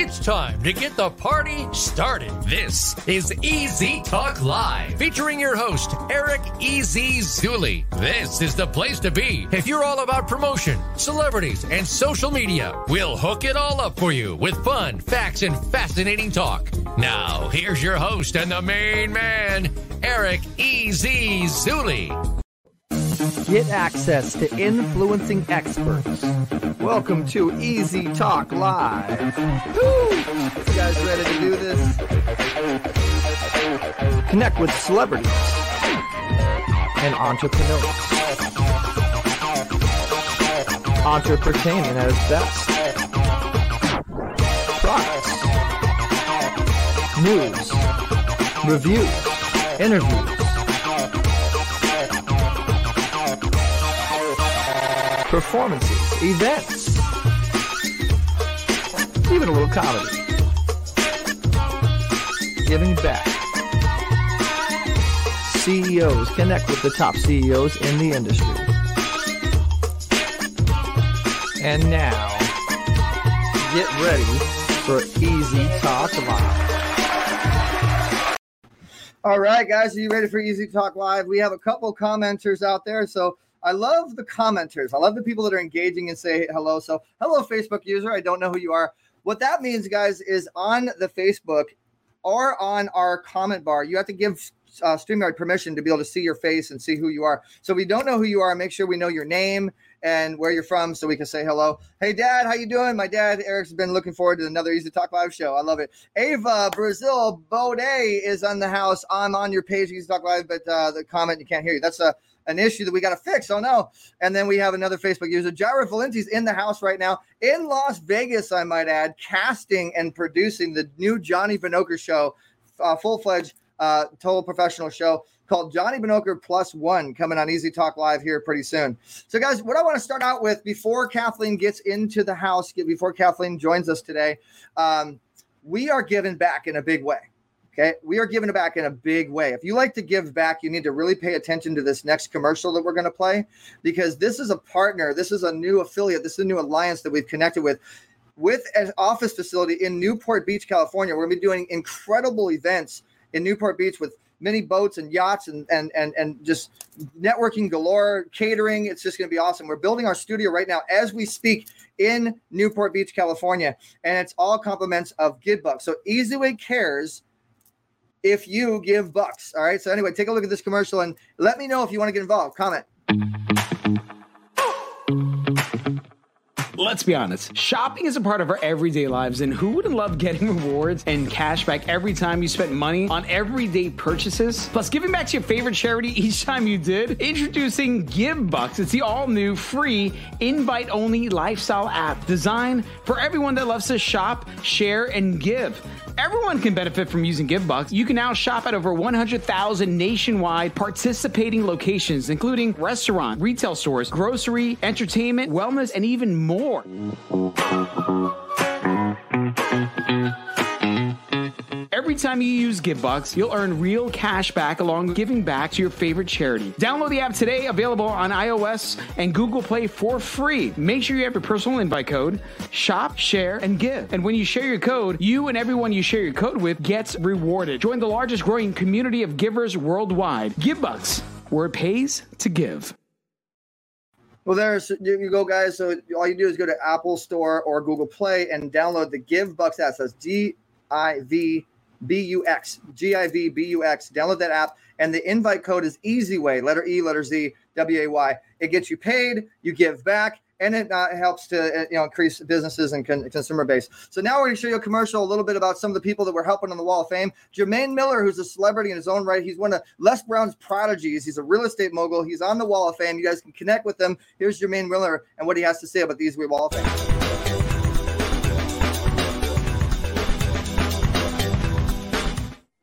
It's time to get the party started. This is Easy Talk Live, featuring your host, Eric Easy Zuli. This is the place to be if you're all about promotion, celebrities, and social media. We'll hook it all up for you with fun, facts, and fascinating talk. Now, here's your host and the main man, Eric Easy Zuli. Get access to influencing experts. Welcome to Easy Talk Live. Woo! You guys ready to do this? Connect with celebrities and entrepreneurs. Entrepreneurship at its best. Products, news, reviews, interviews performances, events, even a little comedy. Giving back. CEOs connect with the top CEOs in the industry. And now, get ready for Easy Talk Live. All right, guys, are you ready for Easy Talk Live? We have a couple commenters out there, so I love the commenters. I love the people that are engaging and say hello. So, hello, Facebook user. I don't know who you are. What that means, guys, is on the Facebook or on our comment bar, you have to give uh, StreamYard permission to be able to see your face and see who you are. So, if we don't know who you are, make sure we know your name and where you're from so we can say hello. Hey, Dad, how you doing? My dad, Eric's been looking forward to another Easy Talk Live show. I love it. Ava Brazil Bode is on the house. I'm on your page, Easy Talk Live, but uh, the comment, you can't hear you. That's a an issue that we got to fix. Oh no. And then we have another Facebook user, Jared Valenti's in the house right now in Las Vegas, I might add, casting and producing the new Johnny Binoker show, uh, full fledged, uh, total professional show called Johnny Binoker Plus One coming on Easy Talk Live here pretty soon. So, guys, what I want to start out with before Kathleen gets into the house, before Kathleen joins us today, um, we are giving back in a big way. Okay. We are giving it back in a big way. If you like to give back, you need to really pay attention to this next commercial that we're going to play because this is a partner. This is a new affiliate. This is a new alliance that we've connected with with an office facility in Newport Beach, California. We're going to be doing incredible events in Newport Beach with many boats and yachts and and and and just networking galore, catering. It's just going to be awesome. We're building our studio right now as we speak in Newport Beach, California, and it's all compliments of GivBux. So EasyWay Cares if you give bucks. All right. So anyway, take a look at this commercial and let me know if you want to get involved. Comment. Let's be honest, shopping is a part of our everyday lives, and who wouldn't love getting rewards and cash back every time you spend money on everyday purchases? Plus, giving back to your favorite charity each time you did? Introducing GivBux. It's the all new free invite only lifestyle app designed for everyone that loves to shop, share, and give. Everyone can benefit from using GivBux. You can now shop at over 100,000 nationwide participating locations, including restaurant, retail stores, grocery, entertainment, wellness, and even more. Every time you use GivBux, you'll earn real cash back along with giving back to your favorite charity. Download the app today, available on iOS and Google Play for free. Make sure you have your personal invite code, shop, share, and give. And when you share your code, you and everyone you share your code with gets rewarded. Join the largest growing community of givers worldwide. GivBux, where it pays to give. Well, there's you go, guys. So all you do is go to Apple Store or Google Play and download the GivBux app. That's D I V B U X, G I V B U X. Download that app, and the invite code is Easy Way, letter E, letter Z, W A Y. It gets you paid, you give back, and it uh, helps to uh, you know increase businesses and con- consumer base. So now we're going to show you a commercial, a little bit about some of the people that we're helping on the Wall of Fame. Jermaine Miller, who's a celebrity in his own right, he's one of Les Brown's prodigies. He's a real estate mogul. He's on the Wall of Fame. You guys can connect with him. Here's Jermaine Miller and what he has to say about these Wall of Fame.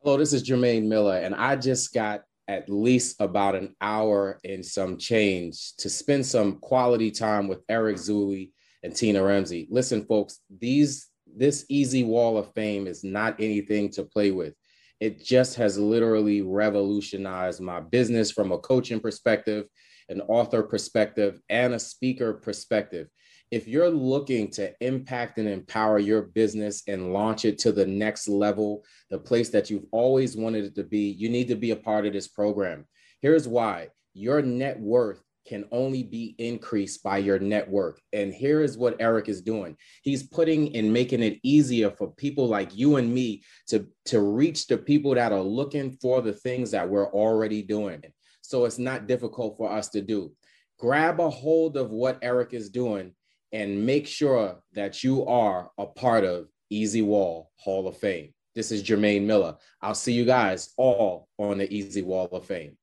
Hello, this is Jermaine Miller, and I just got at least about an hour and some change to spend some quality time with Eric Zuli and Tina Ramsey. Listen, folks, these this easy wall of fame is not anything to play with. It just has literally revolutionized my business from a coaching perspective, an author perspective, and a speaker perspective. If you're looking to impact and empower your business and launch it to the next level, the place that you've always wanted it to be, you need to be a part of this program. Here's why your net worth can only be increased by your network. And here is what Eric is doing. He's putting and making it easier for people like you and me to, to reach the people that are looking for the things that we're already doing. So it's not difficult for us to do. Grab a hold of what Eric is doing and make sure that you are a part of Easy Wall Hall of Fame. This is Jermaine Miller. I'll see you guys all on the Easy Wall of Fame.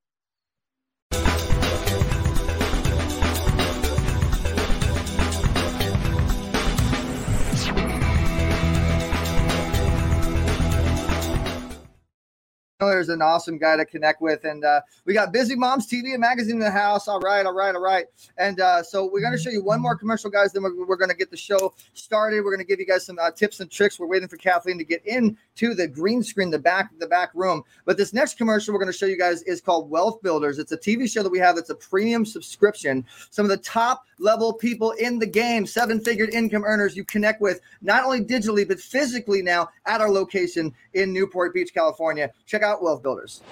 There's an awesome guy to connect with. And uh, we got Busy Moms TV and magazine in the house. All right, all right, all right. And uh, so we're going to show you one more commercial, guys. Then we're, we're going to get the show started. We're going to give you guys some uh, tips and tricks. We're waiting for Kathleen to get into the green screen, the back, the back room. But this next commercial we're going to show you guys is called Wealth Builders. It's a TV show that we have. It's a premium subscription. Some of the top level people in the game, seven figure income earners you connect with, not only digitally, but physically now at our location in Newport Beach, California. Check out Wealth Builders.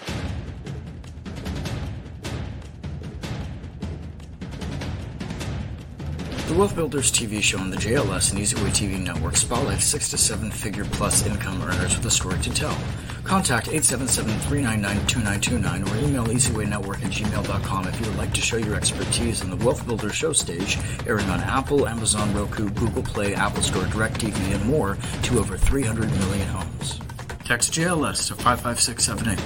The Wealth Builders TV show on the JLS and Easyway TV network spotlights six to seven figure plus income earners with a story to tell. Contact 877-399-2929 or email easywaynetwork at gmail.com if you would like to show your expertise on the Wealth Builder show stage, airing on Apple, Amazon, Roku, Google Play, Apple Store, DirecTV, and more to over 300 million homes. Text JLS to 55678.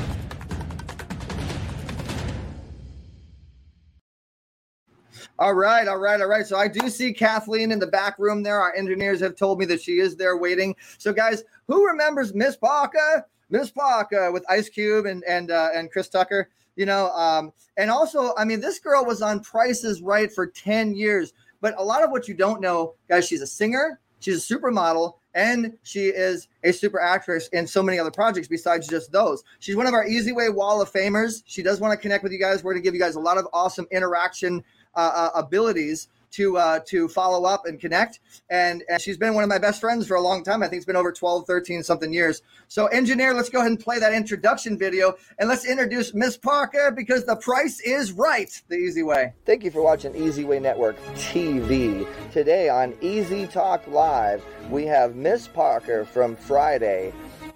All right, all right, all right. So I do see Kathleen in the back room there. Our engineers have told me that she is there waiting. So guys, who remembers Miss Parker? Miss Parker with Ice Cube and and uh, and Chris Tucker. You know, um, and also, I mean, this girl was on Prices Right for ten years. But a lot of what you don't know, guys, she's a singer, she's a supermodel, and she is a super actress in so many other projects besides just those. She's one of our Easy Way Wall of Famers. She does want to connect with you guys. We're going to give you guys a lot of awesome interaction uh, uh, abilities to uh, to follow up and connect. And, and she's been one of my best friends for a long time. I think it's been over 12, 13 something years. So, engineer, let's go ahead and play that introduction video and let's introduce Miss Parker because the price is right the easy way. Thank you for watching Easy Way Network TV. Today on Easy Talk Live, we have Miss Parker from Friday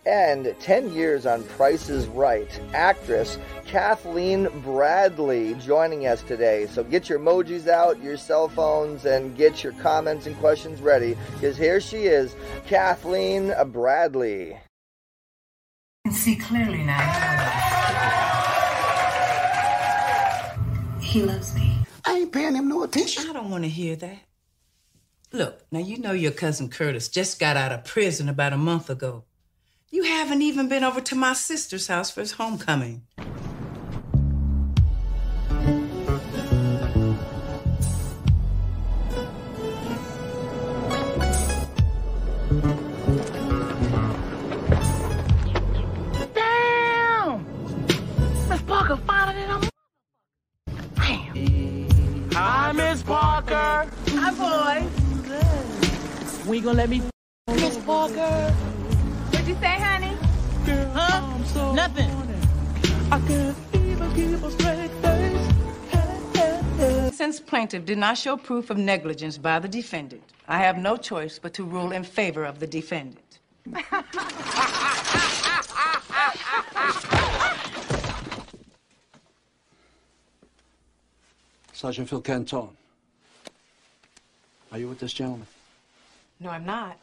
and 10 years on Price is Right, actress Kathleen Bradley joining us today. So get your emojis out, your cell phones, and get your comments and questions ready because here she is, Kathleen Bradley. I can see clearly now. He loves me. I ain't paying him no attention. I don't want to hear that. Look, now you know your cousin Curtis just got out of prison about a month ago. You haven't even been over to my sister's house for his homecoming. Damn! Miss Parker finer than a Damn. Hi, Miss Parker. Hi, boy. We gonna let me Miss Parker. What'd you say, honey? Huh? Nothing. I can't even keep a straight face. Since plaintiff did not show proof of negligence by the defendant, I have no choice but to rule in favor of the defendant. Sergeant Phil Canton. Are you with this gentleman? No, I'm not.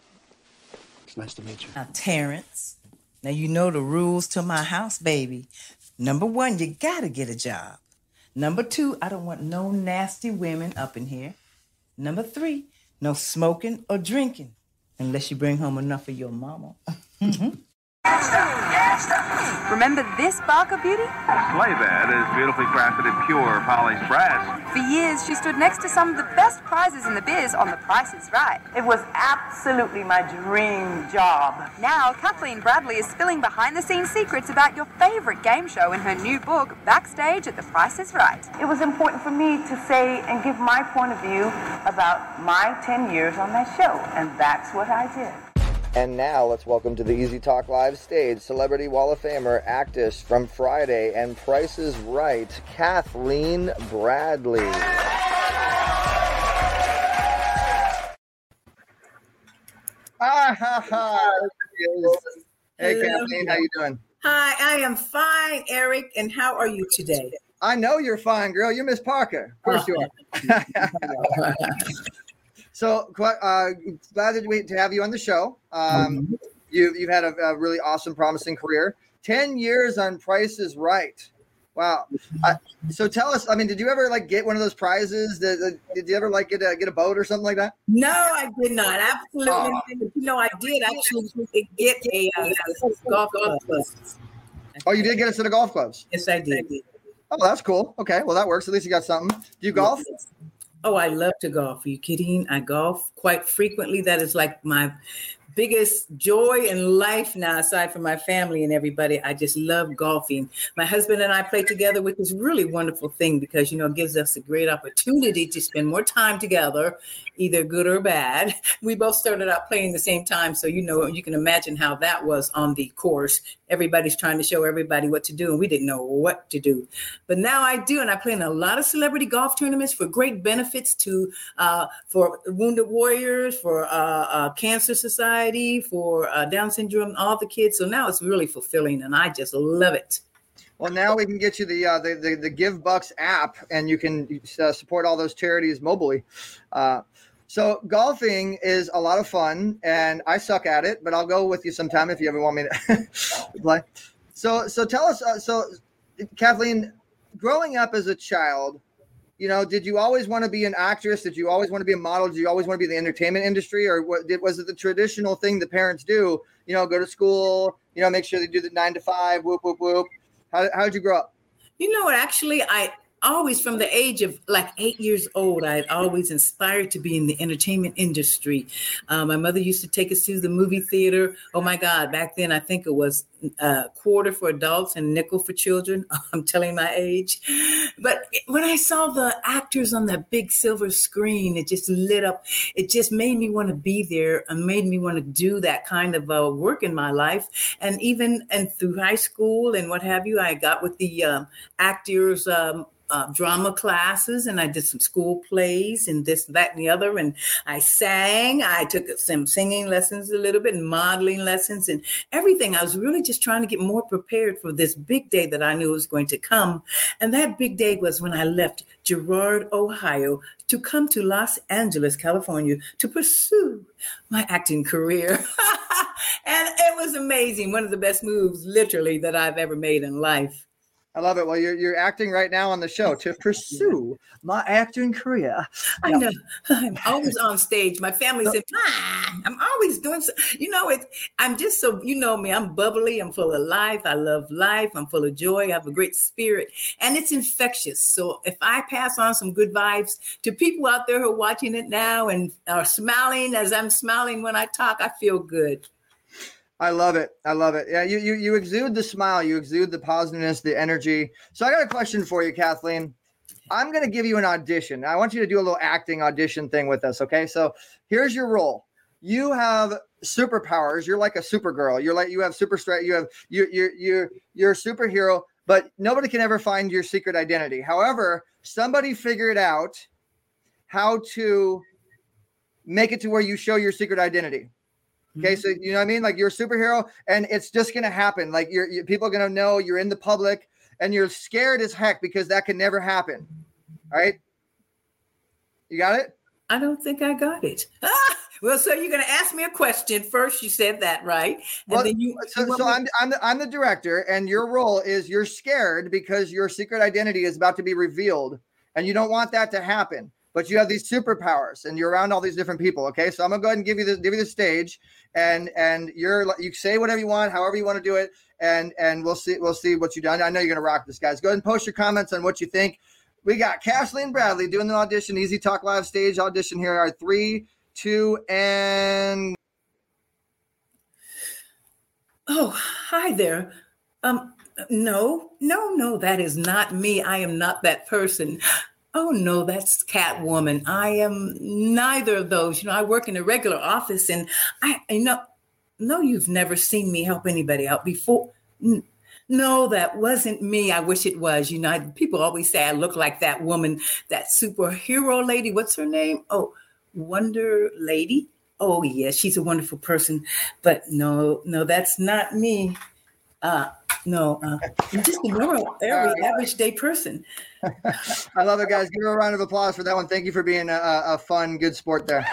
Nice to meet you. Now, Terrence, now you know the rules to my house, baby. Number one, you gotta get a job. Number two, I don't want no nasty women up in here. Number three, no smoking or drinking, unless you bring home enough for your mama. Remember this Barker beauty? Sleigh bed is beautifully crafted in pure polished brass. For years, she stood next to some of the best prizes in the biz on The Price is Right. It was absolutely my dream job. Now, Kathleen Bradley is spilling behind the scenes secrets about your favorite game show in her new book, Backstage at The Price is Right. It was important for me to say and give my point of view about my 10 years on that show, and that's what I did. And now let's welcome to the Easy Talk Live stage Celebrity Wall of Famer, actress from Friday and Price is Right, Kathleen Bradley. Ah, ha, ha. Hey, Kathleen, how you doing? Hi, I am fine, Eric. And how are you today? I know you're fine, girl. You're Miss Parker. Of course you are. so uh, glad that we, to have you on the show. Um, you, you've had a, a really awesome, promising career. Ten years on Price is Right. Wow. Uh, so tell us. I mean, did you ever like get one of those prizes? Did, did- did you ever like get a, get a boat or something like that? No, I did not. Absolutely. Aw. not. You know, I did actually get a uh, golf club. Oh, you did get a set of golf clubs. Yes, I did. Oh, that's cool. Okay, well that works. At least you got something. Do you golf? Oh, I love to golf. Are you kidding? I golf quite frequently. That is like my biggest joy in life now, aside from my family and everybody. I just love golfing. My husband and I play together, which is really wonderful thing because you know it gives us a great opportunity to spend more time together, either good or bad. We both started out playing the same time, so you know you can imagine how that was on the course. Everybody's trying to show everybody what to do, and we didn't know what to do. But now I do, and I play in a lot of celebrity golf tournaments for great benefits to uh, for wounded warriors, for uh, uh, Cancer Society, for uh, Down syndrome, all the kids. So now it's really fulfilling, and I just love it. Well, now we can get you the uh, the, the the GivBux app, and you can uh, support all those charities mobilely. Uh, so golfing is a lot of fun, and I suck at it, but I'll go with you sometime if you ever want me to play. So, so tell us. Uh, so, Kathleen, growing up as a child, you know, did you always want to be an actress? Did you always want to be a model? Did you always want to be in the entertainment industry, or what? Did, was it the traditional thing the parents do? You know, go to school. You know, make sure they do the nine to five. Whoop whoop whoop. How how did you grow up? You know what? Actually, I always, from the age of like eight years old, I had always inspired to be in the entertainment industry. Uh, my mother used to take us to the movie theater. Oh my God, back then I think it was a quarter for adults and nickel for children. I'm telling my age. But when I saw the actors on that big silver screen, it just lit up. It just made me want to be there and made me want to do that kind of uh, work in my life. And even and through high school and what have you, I got with the um, actors. Um, uh, drama classes and I did some school plays and this, that, and the other. And I sang. I took some singing lessons a little bit and modeling lessons and everything. I was really just trying to get more prepared for this big day that I knew was going to come. And that big day was when I left Girard, Ohio to come to Los Angeles, California to pursue my acting career. and it was amazing. One of the best moves, literally, that I've ever made in life. I love it. Well, you're you're acting right now on the show to pursue my acting career. I know. I'm always on stage. My family said, "Ma, I'm always doing so. You know, it. I'm just so, you know me, I'm bubbly. I'm full of life. I love life. I'm full of joy. I have a great spirit. And it's infectious. So if I pass on some good vibes to people out there who are watching it now and are smiling as I'm smiling when I talk, I feel good. I love it. I love it. Yeah, you you you exude the smile, you exude the positiveness, the energy. So I got a question for you, Kathleen. I'm going to give you an audition. I want you to do a little acting audition thing with us, okay? So here's your role. You have superpowers. You're like a supergirl. You're like you have super strength. You have you you you you're a superhero, but nobody can ever find your secret identity. However, somebody figured out how to make it to where you show your secret identity. Okay, so you know what I mean? Like you're a superhero, and it's just gonna happen. Like you're, you people are gonna know you're in the public, and you're scared as heck because that can never happen. All right, you got it? I don't think I got it. Ah, well, so you're going to ask me a question first. You said that right, and Well, then you. so, so I'm I'm the, I'm the director, and your role is you're scared because your secret identity is about to be revealed, and you don't want that to happen. But you have these superpowers and you're around all these different people. Okay, so I'm gonna go ahead and give you the give you the stage, and and you're you say whatever you want, however you want to do it, and and we'll see we'll see what you've done. I know you're gonna rock this, guys. Go ahead and post your comments on what you think. We got Kathleen Bradley doing the audition, Easy Talk Live stage audition. Here are three, two, and Oh, hi there. Um, no, no, no, that is not me. I am not that person. Oh no, that's Catwoman. I am neither of those. You know, I work in a regular office, and I, you know, no, you've never seen me help anybody out before. No, that wasn't me. I wish it was. You know, people always say I look like that woman, that superhero lady. What's her name? Oh, Wonder Lady. Oh, yeah, she's a wonderful person. But no, no, that's not me. Uh, no, uh, I'm just a normal, every average day person. I love it, guys. Give her a round of applause for that one. Thank you for being a, a fun, good sport there.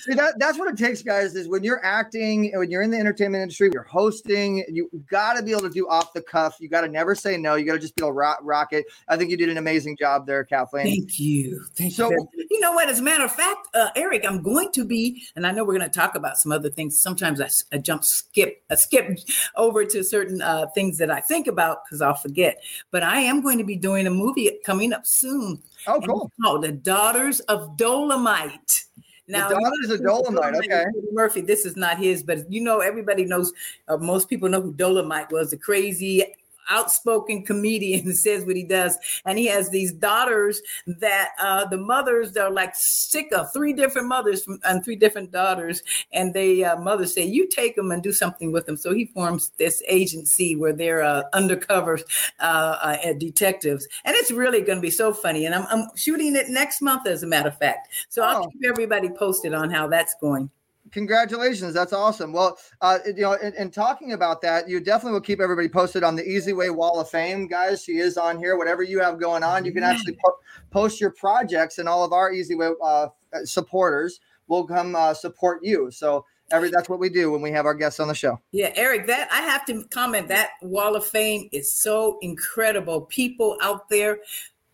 See that that's what it takes, guys. Is when you're acting, when you're in the entertainment industry, you're hosting. You got to be able to do off the cuff. You got to never say no. You got to just be able to rock, rock, it. I think you did an amazing job there, Kathleen. Thank you. Thank so, you. You know what? As a matter of fact, uh, Eric, I'm going to be, and I know we're going to talk about some other things. Sometimes I, I jump, skip, I skip over to certain uh, things that I think about because I'll forget. But I am going to be doing a movie coming up soon. Oh, cool. Called The Daughters of Dolemite. Now, the of Dolemite. Okay, Murphy. This is not his, but you know, everybody knows. Uh, most people know who Dolemite was. The crazy outspoken comedian says what he does. And he has these daughters that uh, the mothers they're like sick of three different mothers from, and three different daughters. And they uh, mothers say you take them and do something with them so he forms this agency where they're uh, undercover uh, uh, detectives. And it's really going to be so funny. And I'm, I'm, shooting it next month as a matter of fact. So i'll keep everybody posted on how that's going Congratulations. That's awesome. Well, uh, you know, in, in, talking about that, you definitely will keep everybody posted on the Easy Way Wall of Fame, guys. She is on here. Whatever you have going on, you can actually po- post your projects, and all of our Easy Way uh, supporters will come uh, support you. So, every that's what we do when we have our guests on the show. Yeah, Eric, that I have to comment that Wall of Fame is so incredible. People out there,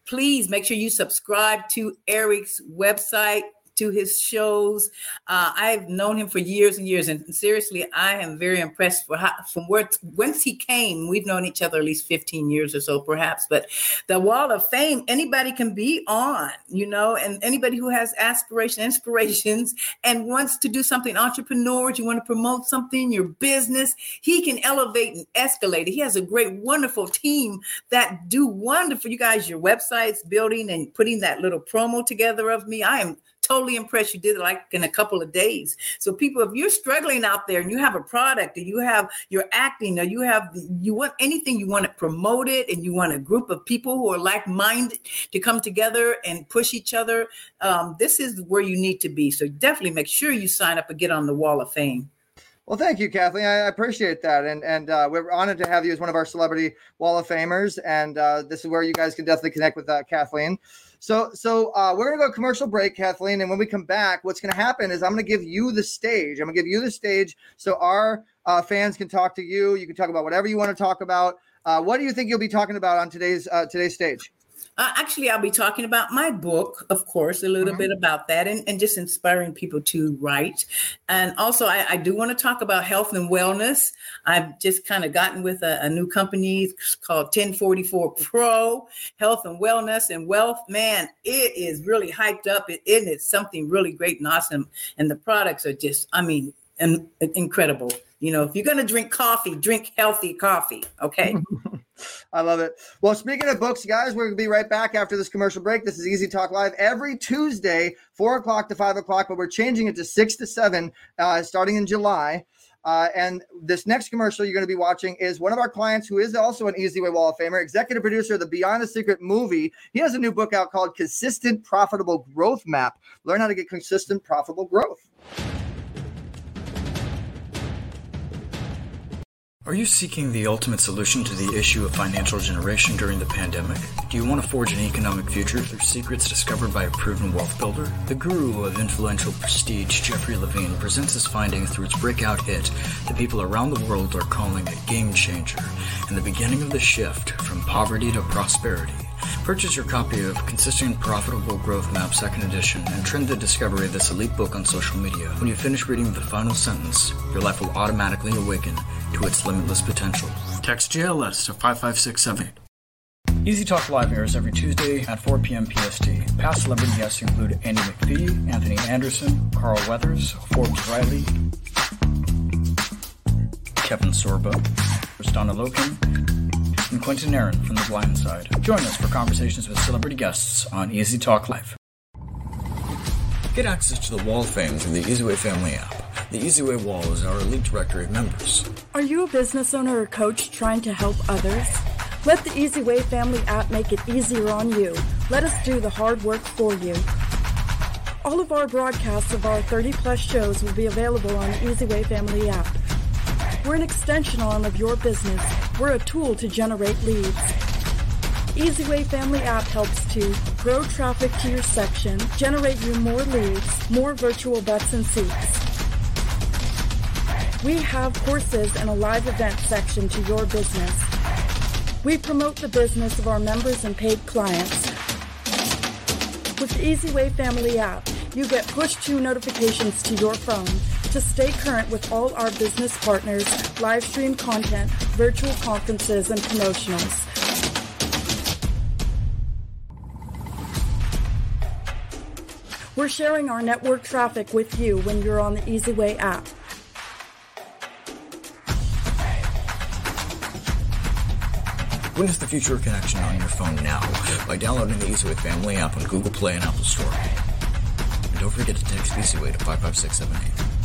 please make sure you subscribe to Eric's website to his shows. Uh, I've known him for years and years, and seriously, I am very impressed for how, from where whence he came. We've known each other at least 15 years or so, perhaps. But the Wall of Fame, anybody can be on, you know, and anybody who has aspiration, inspirations, and wants to do something, entrepreneurs, you want to promote something, your business, he can elevate and escalate. He has a great, wonderful team that do wonderful. You guys, your websites building and putting that little promo together of me. I am totally impressed. You did it like in a couple of days. So people, if you're struggling out there and you have a product and you have you're acting or you have you want anything you want to promote it and you want a group of people who are like-minded to come together and push each other, um, this is where you need to be. So definitely make sure you sign up and get on the Wall of Fame. Well, thank you, Kathleen. I appreciate that, and and uh, we're honored to have you as one of our celebrity Wall of Famers. And uh, this is where you guys can definitely connect with uh, Kathleen. So, so uh, we're gonna go commercial break, Kathleen, and when we come back, what's gonna happen is I'm gonna give you the stage. I'm gonna give you the stage so our uh, fans can talk to you. You can talk about whatever you want to talk about. Uh, what do you think you'll be talking about on today's uh, today's stage? Uh, actually, I'll be talking about my book, of course, a little mm-hmm. bit about that and, and just inspiring people to write. And also, I, I do want to talk about health and wellness. I've just kind of gotten with a, a, new company called 1044 Pro Health and Wellness and Wealth. Man, it is really hyped up. It, it is something really great and awesome. And the products are just, I mean, and, incredible. You know, if you're going to drink coffee, drink healthy coffee. Okay. I love it. Well, speaking of books, guys, we're going to be right back after this commercial break. This is Easy Talk Live every Tuesday, four o'clock to five o'clock, but we're changing it to six to seven uh, starting in July. Uh, and this next commercial you're going to be watching is one of our clients who is also an Easy Way Wall of Famer, executive producer of the Beyond the Secret movie. He has a new book out called Consistent Profitable Growth Map. Learn how to get consistent profitable growth. Are you seeking the ultimate solution to the issue of financial generation during the pandemic? Do you want to forge an economic future through secrets discovered by a proven wealth builder? The guru of influential prestige, Jeffrey Levine, presents his findings through its breakout hit that people around the world are calling a game changer and the beginning of the shift from poverty to prosperity Purchase your copy of Consistent Profitable Growth Map Second Edition and trend the discovery of this elite book on social media. When you finish reading the final sentence, your life will automatically awaken to its limitless potential. Text JLS to 55678. Easy Talk Live airs every Tuesday at 4 p.m. PST. Past celebrity guests include Andy McPhee, Anthony Anderson, Carl Weathers, Forbes Riley, Kevin Sorbo, Donna Loken, and Quinton Aaron from The Blind Side. Join us for conversations with celebrity guests on Easy Talk Live. Get access to the Wall of Fame through the EasyWay Family app. The EasyWay Wall is our elite directory of members. Are you a business owner or coach trying to help others? Let the EasyWay Family app make it easier on you. Let us do the hard work for you. All of our broadcasts of our 30 plus shows will be available on the EasyWay Family app. We're an extension arm of your business. We're a tool to generate leads. EasyWay Family app helps to grow traffic to your section, generate you more leads, more virtual butts and seats. We have courses and a live event section to your business. We promote the business of our members and paid clients. With the EasyWay Family app, you get push to notifications to your phone to stay current with all our business partners, live stream content, virtual conferences, and promotionals. We're sharing our network traffic with you when you're on the EasyWay app. Witness the future of connection on your phone now by downloading the EasyWay Family app on Google Play and Apple Store. And don't forget to text EasyWay to 55678.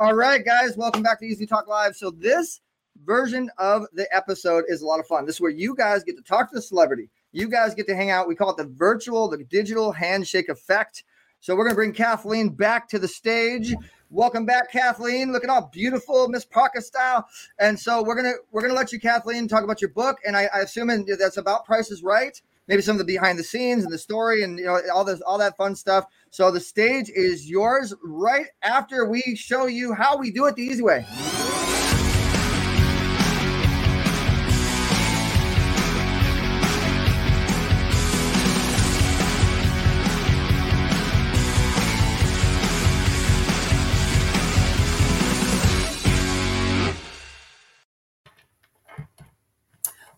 All right, guys, welcome back to Easy Talk Live. So this version of the episode is a lot of fun. This is where you guys get to talk to the celebrity. You guys get to hang out. We call it the virtual, the digital handshake effect. So we're gonna bring Kathleen back to the stage. Welcome back, Kathleen. Looking all beautiful, Miss Parker style. And so we're gonna we're gonna let you, Kathleen, talk about your book. And I, I assume that's about prices right. Maybe some of the behind the scenes and the story and you know all this all that fun stuff. So the stage is yours right after we show you how we do it the easy way.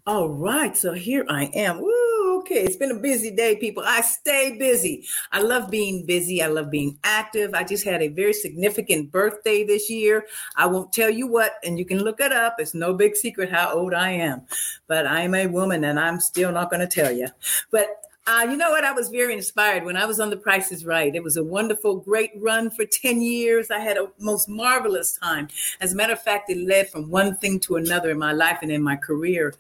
All right, so here I am. Woo, okay, it's been a busy day, people. I stay busy. I love being busy. I love being active. I just had a very significant birthday this year. I won't tell you what, and you can look it up. It's no big secret how old I am, but I'm a woman and I'm still not going to tell you. But uh, you know what? I was very inspired when I was on The Price is Right. It was a wonderful, great run for 10 years. I had a most marvelous time. As a matter of fact, it led from one thing to another in my life and in my career.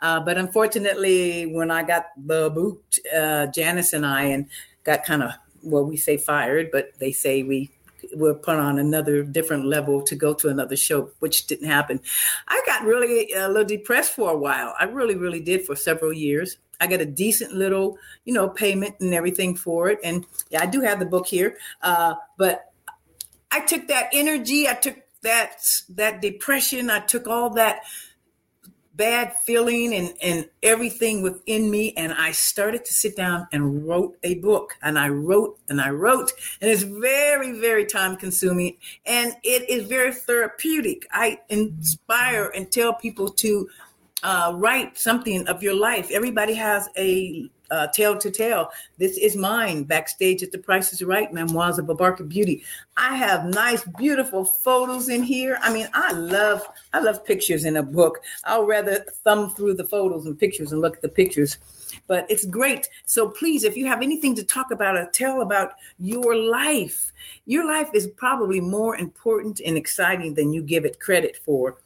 Uh, but unfortunately, when I got the boot, uh, Janice and I, and got kind of, well, we say fired, but they say we were put on another different level to go to another show, which didn't happen. I got really a little depressed for a while. I really, really did for several years. I got a decent little, you know, payment and everything for it. And yeah, I do have the book here. Uh, but I took that energy, I took that that depression, I took all that bad feeling and, and everything within me. And I started to sit down and wrote a book. And I wrote and I wrote. And it's very, very time consuming. And it is very therapeutic. I inspire and tell people to uh, write something of your life. Everybody has a uh, tale to tell. This is mine. Backstage at the Price is Right, Memoirs of a Barker Beauty. I have nice, beautiful photos in here. I mean, I love, I love pictures in a book. I'll rather thumb through the photos and pictures and look at the pictures. But it's great. So please, if you have anything to talk about or tell about your life, your life is probably more important and exciting than you give it credit for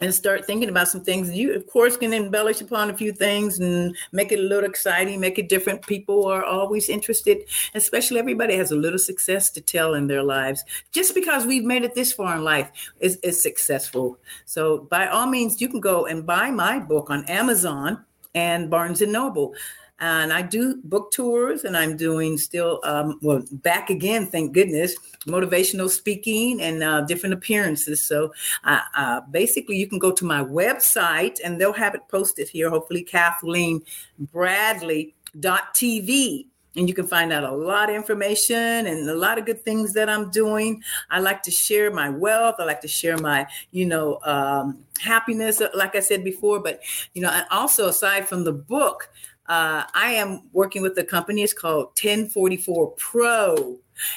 and start thinking about some things. You, of course, can embellish upon a few things and make it a little exciting, make it different. People are always interested, especially everybody has a little success to tell in their lives. Just because we've made it this far in life is, is successful. So, by all means, you can go and buy my book on Amazon and Barnes and Noble and I do book tours, and I'm doing still um, well back again, thank goodness, motivational speaking and uh, different appearances. So uh, uh, basically, you can go to my website, and they'll have it posted here. Hopefully, Kathleen Bradley dot TV and you can find out a lot of information and a lot of good things that I'm doing. I like to share my wealth. I like to share my, you know, um, happiness, like I said before. But you know, and also aside from the book, uh, I am working with a company. It's called 1044 Pro.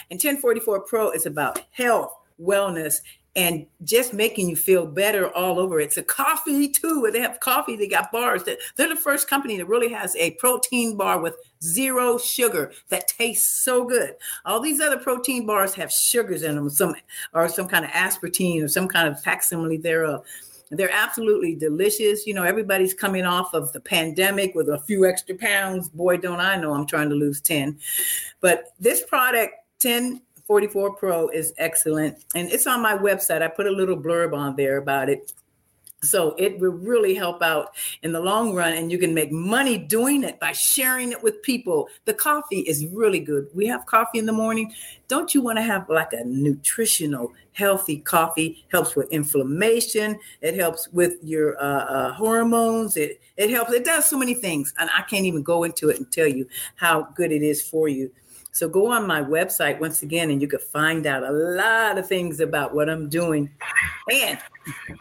And 1044 Pro is about health, wellness, and just making you feel better all over. It's a coffee too. They have coffee. They got bars. They're the first company that really has a protein bar with zero sugar that tastes so good. All these other protein bars have sugars in them, some or some kind of aspartame or some kind of facsimile thereof. They're absolutely delicious. You know, everybody's coming off of the pandemic with a few extra pounds. Boy, don't I know I'm trying to lose 10. But this product, 1044 Pro, is excellent. And it's on my website. I put a little blurb on there about it. So it will really help out in the long run, and you can make money doing it by sharing it with people. The coffee is really good. We have coffee in the morning. Don't you want to have like a nutritional, healthy coffee? Helps with inflammation. It helps with your uh, uh, hormones. It it helps. It does so many things, and I can't even go into it and tell you how good it is for you. So go on my website once again, and you can find out a lot of things about what I'm doing. And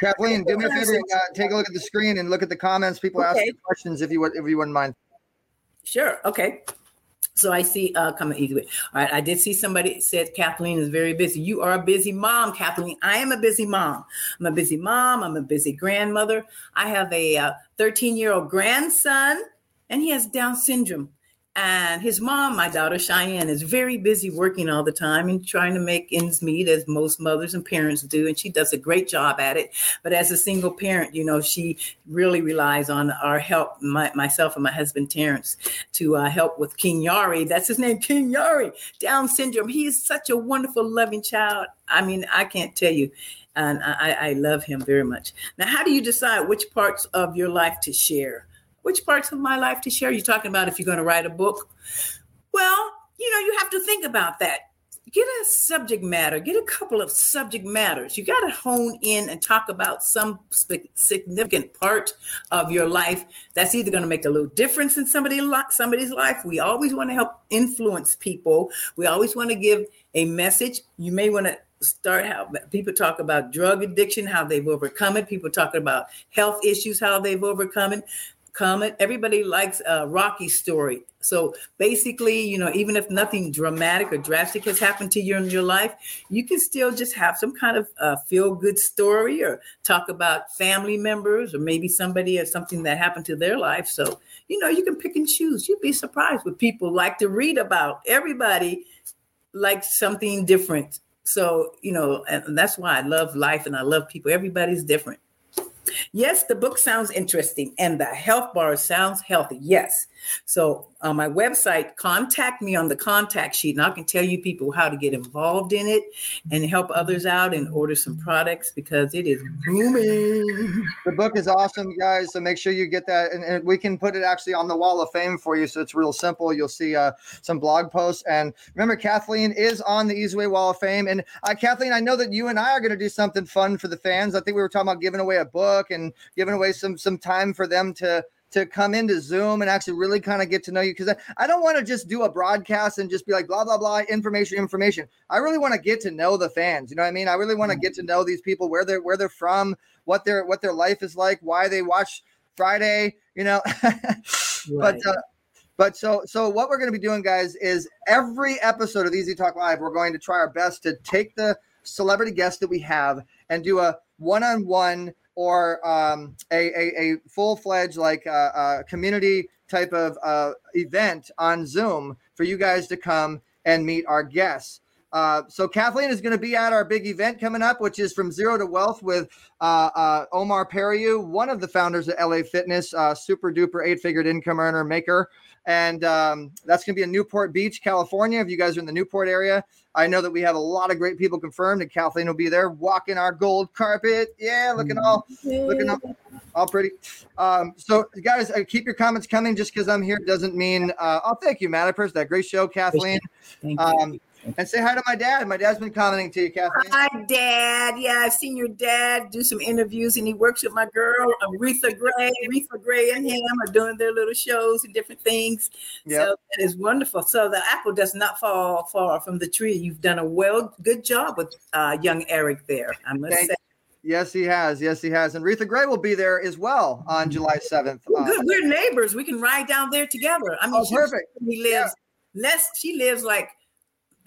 Kathleen, do me a favor, uh, take a look at the screen and look at the comments. People okay. asking questions, if you would, if you wouldn't mind. Sure. Okay. So I see uh coming easy way. All right. I did see somebody said Kathleen is very busy. You are a busy mom, Kathleen. I am a busy mom. I'm a busy mom. I'm a busy grandmother. I have a 13 uh, year old grandson, and he has Down syndrome. And his mom, my daughter Cheyenne, is very busy working all the time and trying to make ends meet, as most mothers and parents do. And she does a great job at it. But as a single parent, you know, she really relies on our help, my, myself and my husband Terrence, to uh, help with King Yari. That's his name, King Yari, Down syndrome. He is such a wonderful, loving child. I mean, I can't tell you and I, I, love him very much. Now, how do you decide which parts of your life to share? Which parts of my life to share? You're talking about if you're going to write a book. Well, you know, you have to think about that. Get a subject matter, get a couple of subject matters. You got to hone in and talk about some significant part of your life that's either going to make a little difference in somebody, somebody's life. We always want to help influence people. We always want to give a message. You may want to start how people talk about drug addiction, how they've overcome it. People talking about health issues, how they've overcome it comment. Everybody likes a Rocky story. So basically, you know, even if nothing dramatic or drastic has happened to you in your life, you can still just have some kind of feel good story or talk about family members or maybe somebody or something that happened to their life. So, you know, you can pick and choose. You'd be surprised what people like to read about. Everybody likes something different. So, you know, and that's why I love life and I love people. Everybody's different. Yes, the book sounds interesting and the health bar sounds healthy. Yes. So on my website, contact me on the contact sheet, and I can tell you people how to get involved in it and help others out and order some products because it is booming. The book is awesome, guys. So make sure you get that, and, and we can put it actually on the wall of fame for you. So it's real simple. You'll see uh, some blog posts, and remember, Kathleen is on the Easy Way Wall of Fame. And uh, Kathleen, I know that you and I are going to do something fun for the fans. I think we were talking about giving away a book and giving away some some time for them to to come into Zoom and actually really kind of get to know you because I, I don't want to just do a broadcast and just be like blah blah blah information information. I really want to get to know the fans. You know what I mean? I really want to get to know these people where they're where they're from, what their what their life is like, why they watch Friday. You know, right. but. Uh, but so so what we're going to be doing, guys, is every episode of Easy Talk Live, we're going to try our best to take the celebrity guest that we have and do a one-on-one or um, a, a, a full fledged like uh, uh, community type of uh, event on Zoom for you guys to come and meet our guests. Uh, so Kathleen is going to be at our big event coming up, which is from zero to wealth with uh, uh, Omar Periu, one of the founders of LA Fitness, super duper eight figured income earner maker. And um, that's going to be in Newport Beach, California. If you guys are in the Newport area, I know that we have a lot of great people confirmed, and Kathleen will be there walking our gold carpet. Yeah, looking all looking all, all pretty. Um, so, guys, uh, keep your comments coming. Just because I'm here doesn't mean. Uh, oh, thank you, Matt. I that. Great show, Kathleen. Thank Um, and say hi to my dad. My dad's been commenting to you, Kathleen. Hi, Dad. Yeah, I've seen your dad do some interviews, and he works with my girl, Aretha Gray. Aretha Gray and him are doing their little shows and different things. Yep. So that is wonderful. So the apple does not fall far from the tree. You've done a well, good job with uh, young Eric there. I must Thank- say. Yes, he has. Yes, he has. And Retha Gray will be there as well on July 7th. Ooh, Uh, good. We're neighbors. We can ride down there together. I mean, Oh, she- perfect. He lives less. She lives like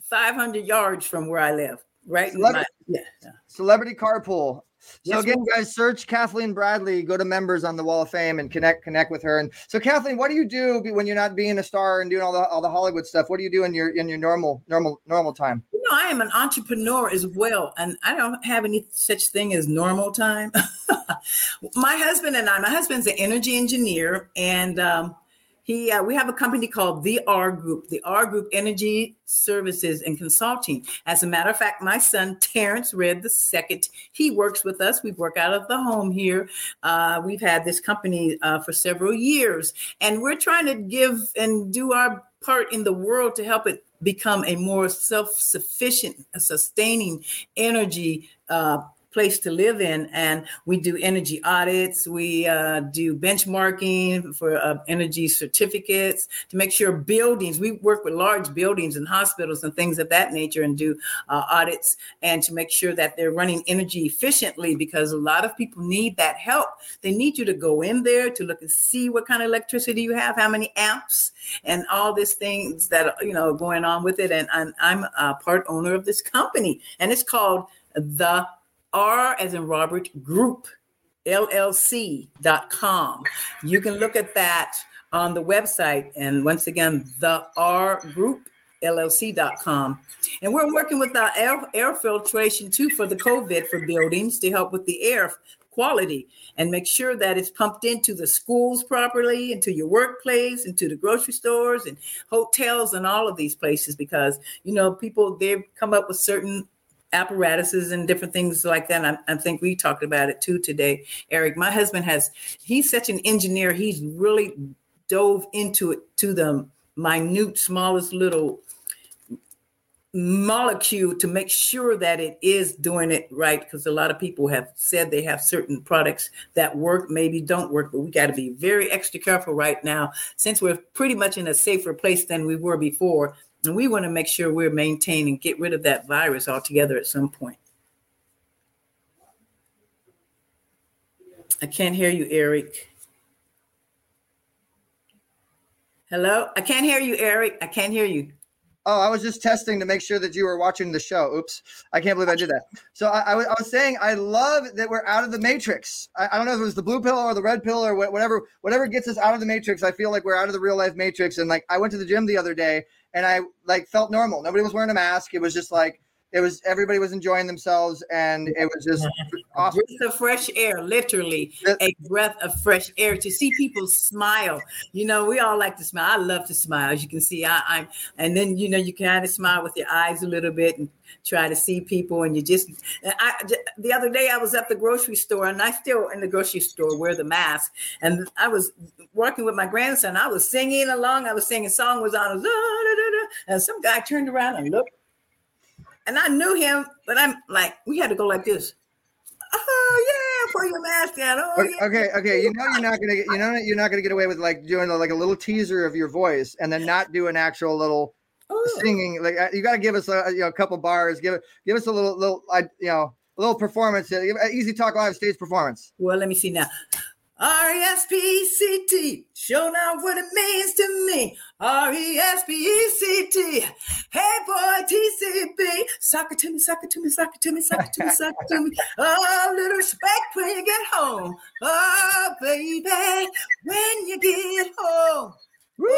500 yards from where I live. Right. Celebrity- my- yeah. Celebrity Carpool. So Yes, again, guys, search Kathleen Bradley. Go to members on the Wall of Fame and connect connect with her. And so, Kathleen, what do you do when you're not being a star and doing all the all the Hollywood stuff? What do you do in your in your normal normal normal time? You know, I am an entrepreneur as well, and I don't have any such thing as normal time. my husband and I, my husband's an energy engineer, and um, he uh, we have a company called the R Group, the R Group Energy Services and Consulting. As a matter of fact, my son Terrence Red the second, he works with us. We work out of the home here. Uh, we've had this company uh, for several years, and we're trying to give and do our part in the world to help it become a more self-sufficient, sustaining energy uh, place to live in. And we do energy audits. We uh, do benchmarking for uh, energy certificates to make sure buildings. We work with large buildings and hospitals and things of that nature, and do uh, audits and to make sure that they're running energy efficiently because a lot of people need that help. They need you to go in there to look and see what kind of electricity you have, how many amps, and all these things that you know going on with it. And I'm, I'm a part owner of this company, and it's called the R as in Robert Group LLC.com. You can look at that on the website. And once again, the R Group LLC.com. And we're working with our air, air filtration too for the COVID for buildings to help with the air quality and make sure that it's pumped into the schools properly, into your workplace, into the grocery stores and hotels and all of these places because, you know, people, they've come up with certain apparatuses and different things like that. And I, I think we talked about it too today, Eric. My husband has, he's such an engineer. He's really dove into it to the minute, smallest little molecule to make sure that it is doing it right because a lot of people have said they have certain products that work maybe don't work but we got to be very extra careful right now since we're pretty much in a safer place than we were before and we want to make sure we're maintaining and get rid of that virus altogether at some point i can't hear you eric hello i can't hear you eric i can't hear you Oh, I was just testing to make sure that you were watching the show. Oops, I can't believe I did that. So I, I, was, I was saying I love that we're out of the matrix. I, I don't know if it was the blue pill or the red pill or whatever. Whatever gets us out of the matrix, I feel like we're out of the real life matrix. And like I went to the gym the other day and I like felt normal. Nobody was wearing a mask. It was just like it was everybody was enjoying themselves and it was just awesome. breath of fresh air, literally a breath of fresh air to see people smile. You know, we all like to smile. I love to smile, as you can see. I, I'm, and then you know, you kind of smile with your eyes a little bit and try to see people. And you just, and I the other day I was at the grocery store, and I still in the grocery store wear the mask, and I was working with my grandson. I was singing along. I was singing. Song was on, ah, and some guy turned around and looked and I knew him, but I'm like, we had to go like this. Oh yeah, put your mask down. Oh Okay, yeah. okay, okay. You know you're not gonna get. You know you're not gonna get away with like doing like a little teaser of your voice and then not do an actual little singing. Like uh, you got to give us a you know a couple bars. Give it. Give us a little little uh, you know a little performance. uh, uh, Easy Talk Live stage performance. Well, let me see now. R E S P E C T. Show now what it means to me. R E S P E C T. Hey boy, T C B. Sock it to me, sock it to me, sock it to me, sock it to me, sock it to me. Oh, little respect when you get home. Oh, baby, when you get home. Woo!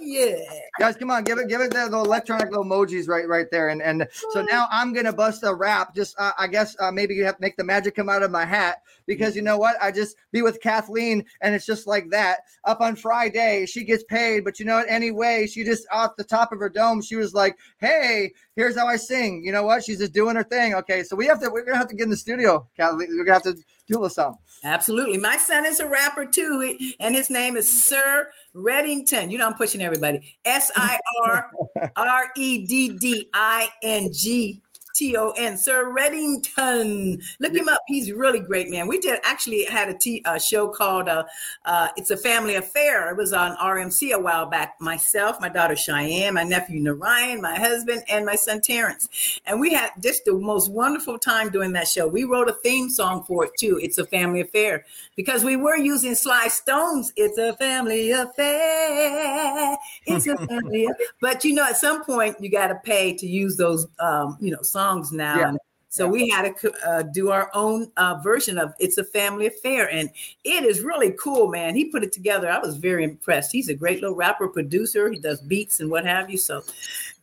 yeah. Guys, come on, give it, give it the, the electronic little emojis right, right there. And and so now I'm gonna bust a rap. Just uh, I guess uh, maybe you have to make the magic come out of my hat because you know what? I just be with Kathleen, and it's just like that. Up on Friday, she gets paid, but you know what? Anyway, she just off the top of her dome, she was like, "Hey, here's how I sing." You know what? She's just doing her thing. Okay, so we have to. We're gonna have to get in the studio, Kathleen. We're gonna have to do little something. Absolutely. My son is a rapper too, and his name is Sir Reddington. You know, I'm pushing everybody. S I R R E D D I N G T O N, Sir Reddington. Look him up. He's really great, man. We did actually had a t- a show called uh, uh, "It's a Family Affair." It was on RMC a while back. Myself, my daughter Cheyenne, my nephew Narayan, my husband, and my son Terrence, and we had just the most wonderful time doing that show. We wrote a theme song for it too. It's a family affair because we were using Sly Stones. It's a family affair. It's a family, affair. but you know, at some point you got to pay to use those, um, you know, songs now. Yeah. And so we had to uh, do our own uh, version of "It's a Family Affair," and it is really cool, man. He put it together. I was very impressed. He's a great little rapper, producer. He does beats and what have you. So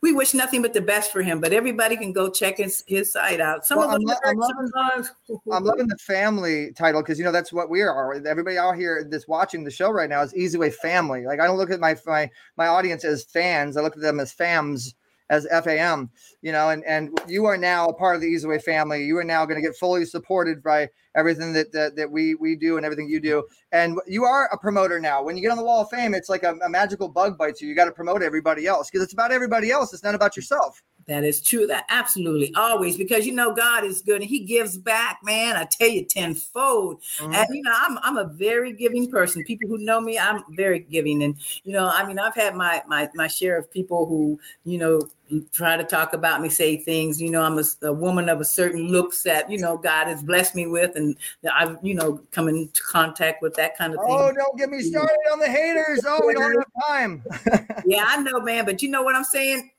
we wish nothing but the best for him. But everybody can go check his, his site out. Some Well, of I'm, lo- I'm loving, I'm loving the family title because you know that's what we are. Everybody out here that's watching the show right now is Easy Way Family. Like I don't look at my my my audience as fans. I look at them as fams, as FAM. You know, and and you are now a part of the Easy Way family. You are now going to get fully supported by everything that, that that we we do and everything you do. And you are a promoter now. When you get on the Wall of Fame, it's like a, a magical bug bites you. You got to promote everybody else because it's about everybody else. It's not about yourself. That is true. That absolutely always because you know God is good and He gives back, man. I tell you tenfold. Mhm. And you know, I'm I'm a very giving person. People who know me, I'm very giving. And you know, I mean, I've had my my my share of people who you know try to talk about me, say things. You know, I'm a, a woman of a certain looks that you know God has blessed me with, and I've you know come into contact with that kind of thing. Oh, don't get me started on the haters. Oh, we don't have time. yeah, I know, man. But you know what I'm saying?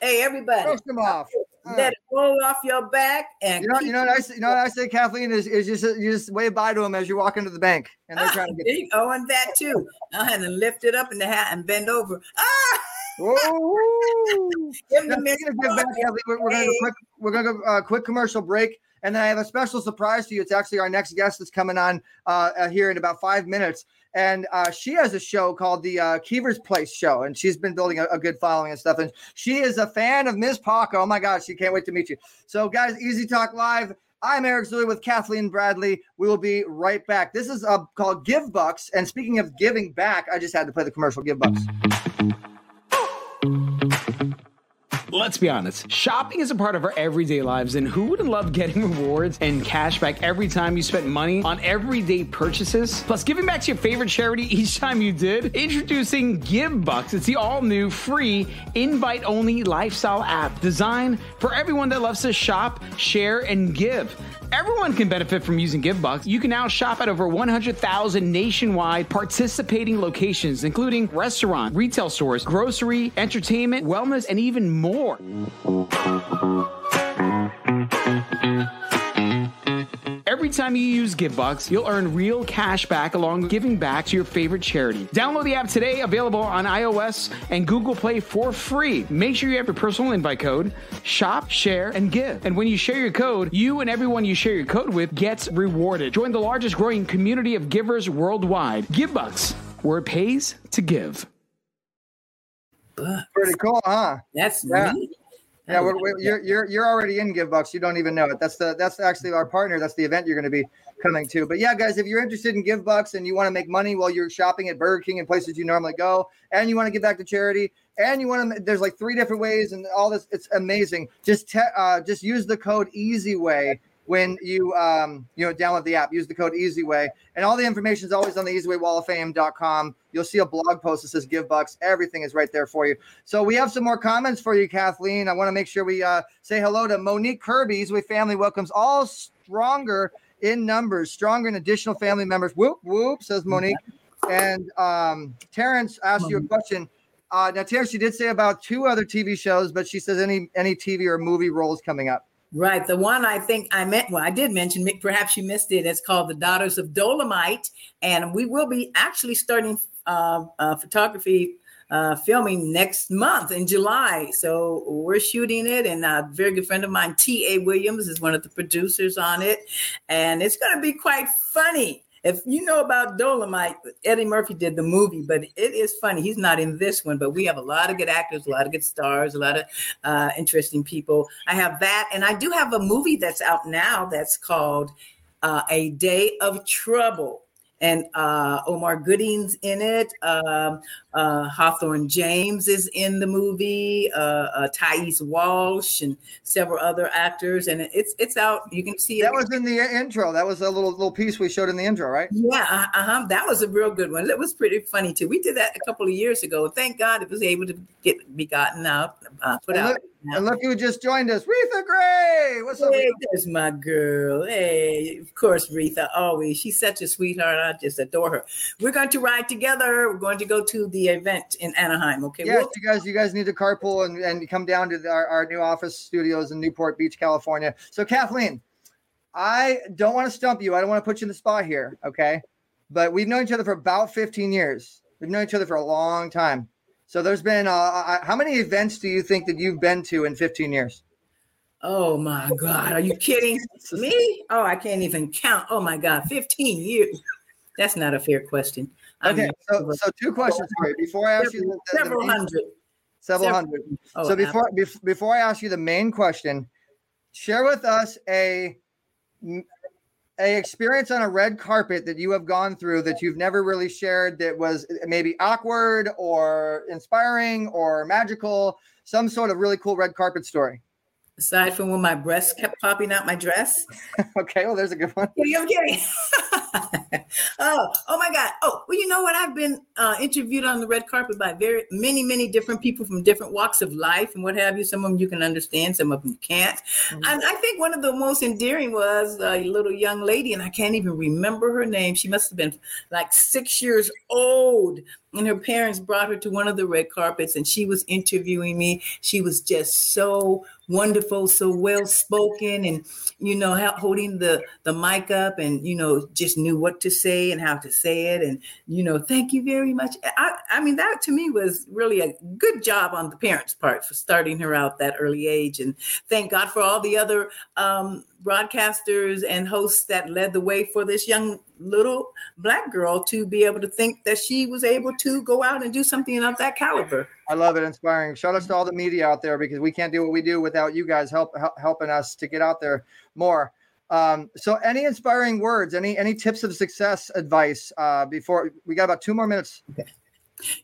Hey, everybody, Brush them off. let it roll off your back and You know, you know what I say. You know what I say, Kathleen is, is just you just wave bye to them as you walk into the bank, and they're trying to get. you go, and that too. I had to lift it up in the hat and bend over. Ah! Whoa! Give me Now, Miss speaking of give back, Kathleen, we're, we're gonna go quick. We're gonna go uh, quick commercial break, and then I have a special surprise to you. It's actually our next guest that's coming on uh, uh, here in about five minutes, and uh, she has a show called the uh, Place Show, and she's been building a, a good following and stuff. And she is a fan of Ms. Parker. Oh my God, she can't wait to meet you. So, guys, Easy Talk Live. I'm Eric Zuley with Kathleen Bradley. We will be right back. This is uh, called GivBux. And speaking of giving back, I just had to play the commercial GivBux. Let's be honest, shopping is a part of our everyday lives, and who wouldn't love getting rewards and cash back every time you spent money on everyday purchases? Plus, giving back to your favorite charity each time you did? Introducing GivBux. It's the all new free invite only lifestyle app designed for everyone that loves to shop, share, and give. Everyone can benefit from using GivBux. You can now shop at over 100,000 nationwide participating locations, including restaurant, retail stores, grocery, entertainment, wellness, and even more. Every time you use GivBux, you'll earn real cash back along with giving back to your favorite charity. Download the app today, available on iOS and Google Play for free. Make sure you have your personal invite code, shop, share, and give. And when you share your code, you and everyone you share your code with gets rewarded. Join the largest growing community of givers worldwide. GivBux, where it pays to give. Pretty cool, huh? That's yeah. neat. Yeah, we're, we're, you're you're you're already in GivBux. You don't even know it. That's the that's actually our partner. That's the event you're going to be coming to. But yeah, guys, if you're interested in GivBux and you want to make money while you're shopping at Burger King and places you normally go, and you want to give back to charity, and you want to, there's like three different ways and all this. It's amazing. Just te- uh, just use the code EasyWay when you um you know download the app. Use the code EasyWay, and all the information is always on the EasyWayWallOfFame.com. You'll see a blog post that says GivBux. Everything is right there for you. So we have some more comments for you, Kathleen. I want to make sure we uh, say hello to Monique Kirby. Easyway family welcomes all stronger in numbers, stronger in additional family members. Whoop whoop, says Monique. And um, Terrence asked you a question. Uh, now, Terrence, she did say about two other TV shows, but she says any any TV or movie roles coming up. Right. The one I think I meant, well, I did mention, perhaps you missed it. It's called The Daughters of Dolemite. And we will be actually starting uh, uh, photography uh, filming next month in July. So we're shooting it, and a very good friend of mine, T.A. Williams, is one of the producers on it, and it's going to be quite funny. If you know about Dolemite, Eddie Murphy did the movie, but it is funny. He's not in this one, but we have a lot of good actors, a lot of good stars, a lot of uh, interesting people. I have that, and I do have a movie that's out now that's called uh, A Day of Trouble and uh, Omar Gooding's in it. Um, uh, Hawthorne James is in the movie. Uh, uh, Thais Walsh and several other actors, and it's it's out. You can see that it. was in the intro. That was a little little piece we showed in the intro, right? Yeah, uh huh. That was a real good one. It was pretty funny too. We did that a couple of years ago. Thank God it was able to get be gotten out, uh, put and out. Look, and look who just joined us, Retha Gray. What's up? Hey, there's my girl. Hey, of course, Retha. Always, she's such a sweetheart. I just adore her. We're going to ride together. We're going to go to the event in Anaheim. Okay. Yes, We'll- you guys, you guys need to carpool and, and come down to the, our, our new office studios in Newport Beach, California. So, Kathleen, I don't want to stump you. I don't want to put you in the spot here. Okay. But we've known each other for about 15 years. We've known each other for a long time. So, there's been, uh, how many events do you think that you've been to in 15 years? Oh my God. Are you kidding me? Oh, I can't even count. Oh my God. 15 years. That's not a fair question. I Okay. mean, So, so two questions for you before I ask you the, several main- hundred. several Several- hundred. Oh, so before bef- before I ask you the main question, share with us a a experience on a red carpet that you have gone through that you've never really shared that was eh, maybe awkward or inspiring or magical, some sort of really cool red carpet story. Aside from when my breasts kept popping out my dress. okay, well, there's a good one. Yeah, I'm kidding. oh, oh my God. Oh, well, you know what? I've been uh, interviewed on the red carpet by very many, many different people from different walks of life and what have you. Some of them you can understand, some of them you can't. And I think one of the most endearing was a little young lady, and I can't even remember her name. She must have been like six years old. And her parents brought her to one of the red carpets, and she was interviewing me. She was just so wonderful, so well spoken, and you know, holding the the mic up, and you know, just knew what to say and how to say it, and you know, thank you very much. I, I mean, that to me was really a good job on the parents' part for starting her out that early age, and thank God for all the other um, broadcasters and hosts that led the way for this young little black girl to be able to think that she was able to go out and do something of that caliber. I love it, inspiring. Shout out to all the media out there because we can't do what we do without you guys help, help helping us to get out there more. Um, so, any inspiring words, any any tips of success advice uh, before we got about two more minutes?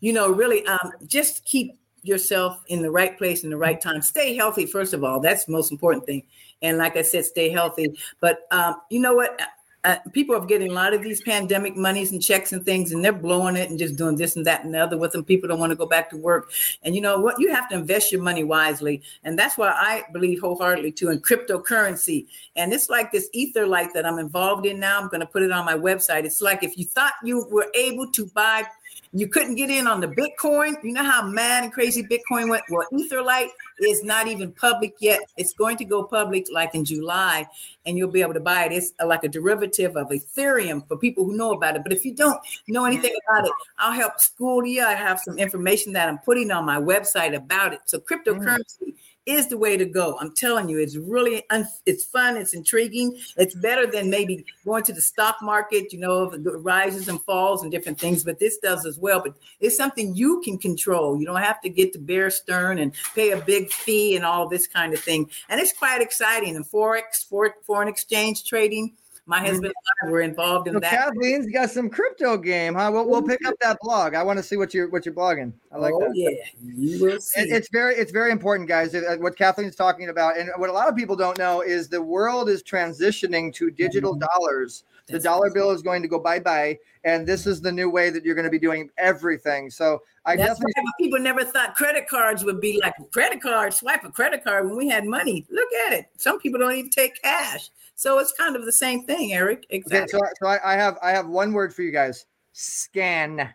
You know, really, um, just keep yourself in the right place in the right time. Stay healthy, first of all. That's the most important thing. And like I said, stay healthy. But um, you know what? Uh, people are getting a lot of these pandemic monies and checks and things, and they're blowing it and just doing this and that and the other with them. People don't want to go back to work. And you know what? You have to invest your money wisely. And that's why I believe wholeheartedly too in cryptocurrency. And it's like this ether light that I'm involved in now. I'm going to put it on my website. It's like if you thought you were able to buy you couldn't get in on the Bitcoin. You know how mad and crazy Bitcoin went? Well, Etherlight is not even public yet. It's going to go public like in July, and you'll be able to buy it. It's uh, like a derivative of Ethereum for people who know about it. But if you don't know anything about it, I'll help school you. I have some information that I'm putting on my website about it. So cryptocurrency is the way to go. I'm telling you, it's really un- it's fun, it's intriguing. It's better than maybe going to the stock market, you know, rises and falls and different things, but this does as well. But it's something you can control. You don't have to get to Bear Stern and pay a big fee and all this kind of thing. And it's quite exciting. And forex, for, foreign exchange trading. My husband and I were involved in So that. Kathleen's got some crypto game, huh? We'll, we'll pick up that blog. I want to see what you're what you're blogging. I like oh, that. yeah, you will see. It- it's very it's very important, guys. uh, What Kathleen's talking about, and what a lot of people don't know is the world is transitioning to digital dollars. The dollar bill is going to go bye bye, and this is the new way that you're going to be doing everything. So I That's definitely why people never thought credit cards would be like credit card, swipe a credit card when we had money. Look at it. Some people don't even take cash. So it's kind of the same thing, Eric. Okay, Exactly. so, so I, I have I have one word for you guys. Scan.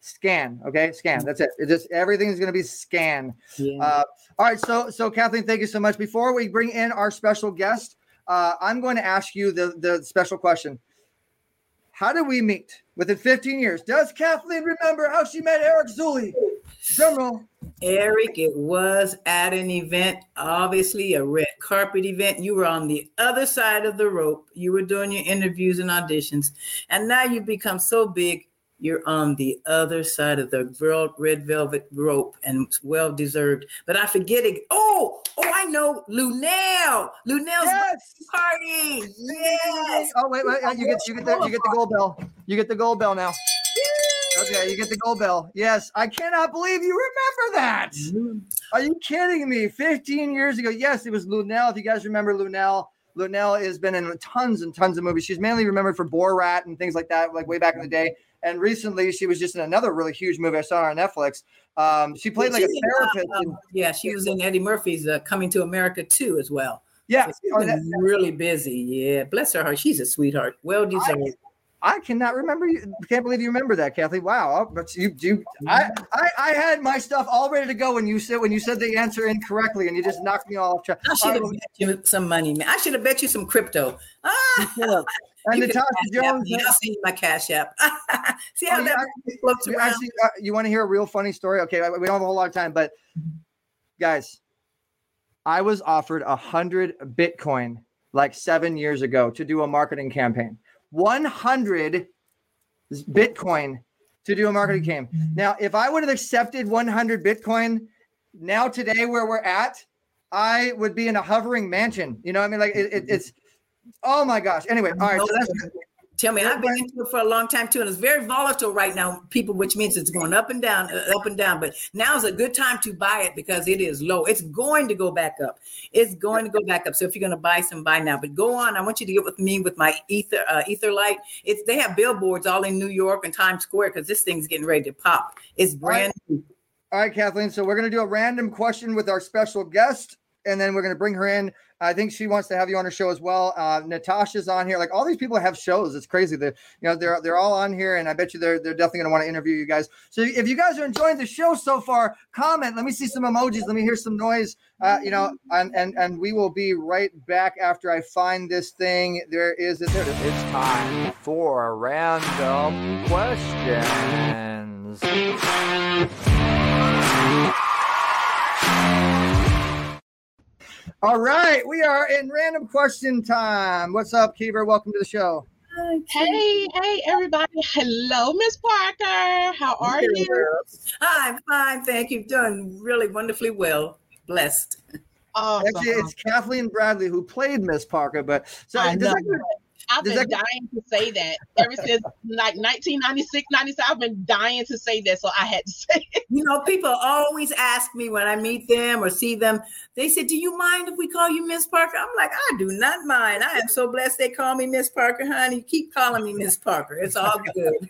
Scan. Okay, scan. That's it. It just everything's gonna be scan. Yeah. Uh, all right. So so Kathleen, thank you so much. Before we bring in our special guest, uh, I'm going to ask you the the special question. How did we meet? within 15 years. Does Kathleen remember how she met Eric Zuley? Drum Eric, it was at an event, obviously a red carpet event. You were on the other side of the rope. You were doing your interviews and auditions. And now you've become so big, you're on the other side of the red velvet rope and it's well deserved. But I forget it. Oh, oh, I know Luenell. Luenell's yes. party. Yes. Oh, wait, wait. You get you get the you get the gold bell. You get the gold bell now. Okay, you get the gold bell. Yes, I cannot believe you remember that. Are you kidding me? 15 years ago. Yes, it was Luenell. If you guys remember Luenell, Luenell has been in tons and tons of movies. She's mainly remembered for Borat and things like that, like way back in the day. And recently, she was just in another really huge movie I saw on Netflix. Um, she played like a therapist. Um, yeah, she was in Eddie Murphy's uh, Coming to America too, as well. Yeah, so she's been really busy. Yeah, bless her heart. She's a sweetheart. Well deserved. I cannot remember you. Can't believe you remember that, Kathy. Wow. But you, you, I, I, I had my stuff all ready to go when you said when you said the answer incorrectly, and you just knocked me off track. I should have bet you some money, man. I should have bet you some crypto. Ah, and Natasha Jones. I'll send you my cash app. See how Oh, that yeah, floats you around. actually, uh, you want to hear a real funny story? Okay, we don't have a whole lot of time, but guys, I was offered a hundred Bitcoin like seven years ago to do a marketing campaign. One hundred Bitcoin to do a marketing campaign. Now, if I would have accepted 100 Bitcoin, now today where we're at, I would be in a hovering mansion. You know, I mean, like it, it, it's. Oh my gosh. Anyway, all right. So that's Tell me, I've been into it for a long time too, and it's very volatile right now, people, which means it's going up and down, uh, up and down. But now is a good time to buy it because it is low. It's going to go back up. It's going to go back up. So if you're going to buy some, buy now. But go on. I want you to get with me with my ether, uh, ether light. It's they have billboards all in New York and Times Square because this thing's getting ready to pop. It's brand new. All right, Kathleen. So we're going to do a random question with our special guest, and then we're going to bring her in. I think she wants to have you on her show as well. Uh, Natasha's on here. Like all these people have shows. It's crazy. They, you know, they're they're all on here, and I bet you they're they're definitely going to want to interview you guys. So if you guys are enjoying the show so far, comment. Let me see some emojis. Let me hear some noise. Uh, you know, and and and we will be right back after I find this thing. There is it. There it is. It's time for random questions. All right, we are in random question time. What's up, Keever? Welcome to the show. Hey, hey, everybody. Hello, Miss Parker. How are you? I'm fine, thank you. Doing really wonderfully well. Blessed. Awesome. Actually, it's Kathleen Bradley who played Miss Parker, but so I does know. that- I've does been that- dying to say that ever since like 1996, 97. I've been dying to say that, so I had to say it. You know, people always ask me when I meet them or see them, they say, Do you mind if we call you Miss Parker? I'm like, I do not mind. I am so blessed they call me Miss Parker, honey. Keep calling me Miss Parker. It's all good.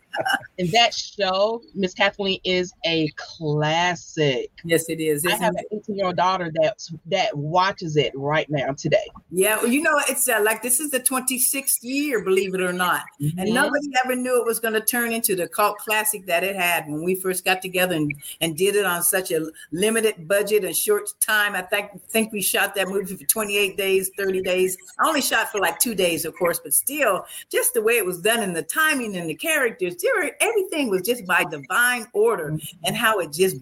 And that show, Miss Kathleen, is a classic. Yes, it is. I have it? an 18 year old daughter that that watches it right now today. Yeah, well, you know, it's uh, like this is the 26th year, believe it or not. And Mhm. nobody ever knew it was going to turn into the cult classic that it had when we first got together and, and did it on such a limited budget and short time. I think think we shot that movie for 28 days, 30 days. I only shot for like two days, of course, but still, just the way it was done and the timing and the characters, everything was just by divine order and how it just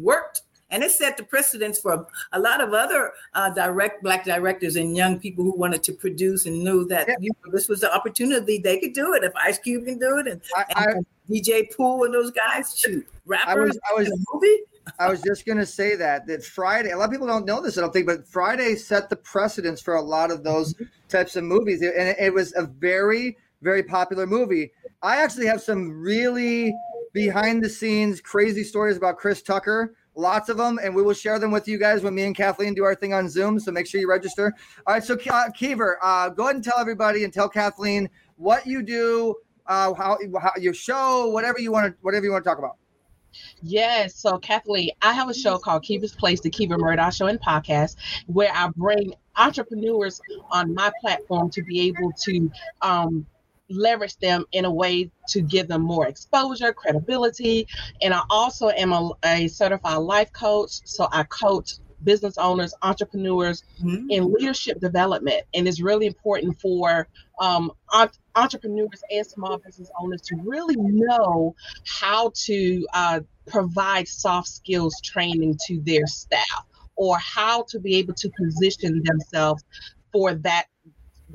worked. And it set the precedence for a lot of other uh, direct black directors and young people who wanted to produce and knew that you know, this was the opportunity they could do it. If Ice Cube can do it, and, and DJ Pooh and those guys, shoot, rappers. I was, I in was, movie. I was just gonna say that that Friday. A lot of people don't know this, I don't think, but Friday set the precedence for a lot of those types of movies, and it, it was a very, very popular movie. I actually have some really behind the scenes crazy stories about Chris Tucker. Lots of them, and we will share them with you guys when me and Kathleen do our thing on Zoom. So make sure you register. All right, so uh, Keever, uh, go ahead and tell everybody and tell Kathleen what you do, uh, how, how your show, whatever you want to, whatever you want to talk about. Yes. So, Kathleen, I have a show called Kiva's Place, the Kiva Murdoch Show and Podcast, where I bring entrepreneurs on my platform to be able to um, leverage them in a way to give them more exposure, credibility. And I also am a, a certified life coach. So, I coach business owners, entrepreneurs in leadership development. And it's really important for um, entrepreneurs and small business owners to really know how to uh, provide soft skills training to their staff or how to be able to position themselves for that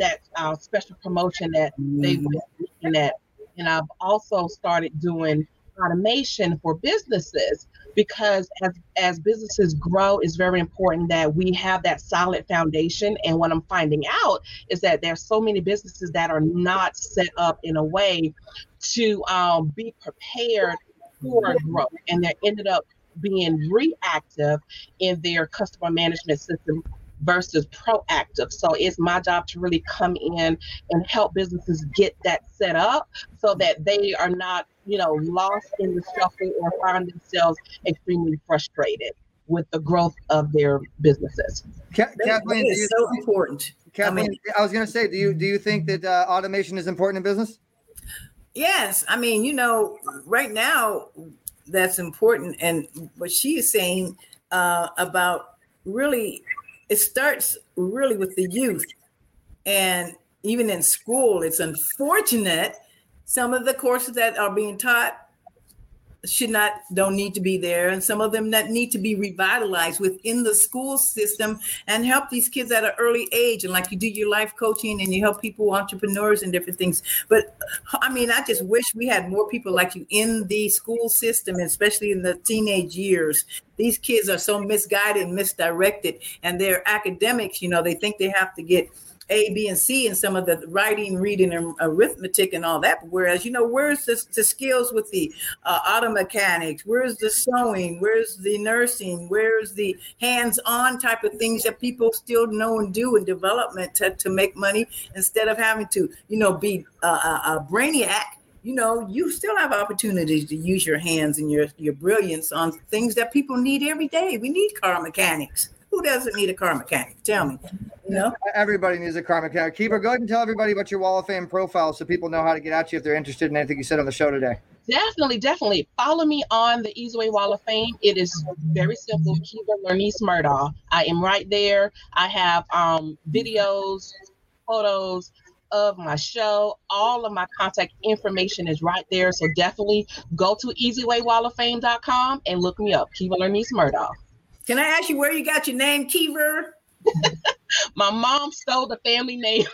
that uh, special promotion that they were looking at. And I've also started doing automation for businesses because as as businesses grow it's very important that we have that solid foundation and what i'm finding out is that there's so many businesses that are not set up in a way to um, be prepared for growth and they ended up being reactive in their customer management system versus proactive. So it's my job to really come in and help businesses get that set up so that they are not, you know, lost in the shuffle or find themselves extremely frustrated with the growth of their businesses. Ka- Kathleen, is you- so important. Kathleen, I, was going to say, do you do you think that uh, automation is important in business? Yes, I mean, you know, right now that's important, and what she is saying uh, about really, it starts really with the youth, and even in school, it's unfortunate some of the courses that are being taught should not don't need to be there. And some of them that need to be revitalized within the school system and help these kids at an early age. And like you do your life coaching and you help people entrepreneurs and different things. But i mean i just wish we had more people like you in the school system especially in the teenage years. These kids are so misguided and misdirected and their academics you know they think they have to get a, B, and C in some of the writing, reading, and arithmetic and all that. Whereas, you know, where's the, the skills with the uh, auto mechanics? Where's the sewing? Where's the nursing? Where's the hands-on type of things that people still know and do in development to, to make money instead of having to, you know, be a, a, a brainiac you know, you still have opportunities to use your hands and your your brilliance on things that people need every day. We need car mechanics. Who doesn't need a car mechanic? Tell me. You know, Everybody needs a car mechanic. Keeper, go ahead and tell everybody about your Wall of Fame profile so people know how to get at you if they're interested in anything you said on the show today. Definitely, definitely. Follow me on the Easyway Wall of Fame. It is very simple. Kiva Lernice Murdaugh. I am right there. I have um, videos, photos of my show. All of my contact information is right there. So definitely go to easywaywalloffame.com and look me up. Kiva Lernice Murdaugh. Can I ask you where you got your name, Keever? My mom stole the family name.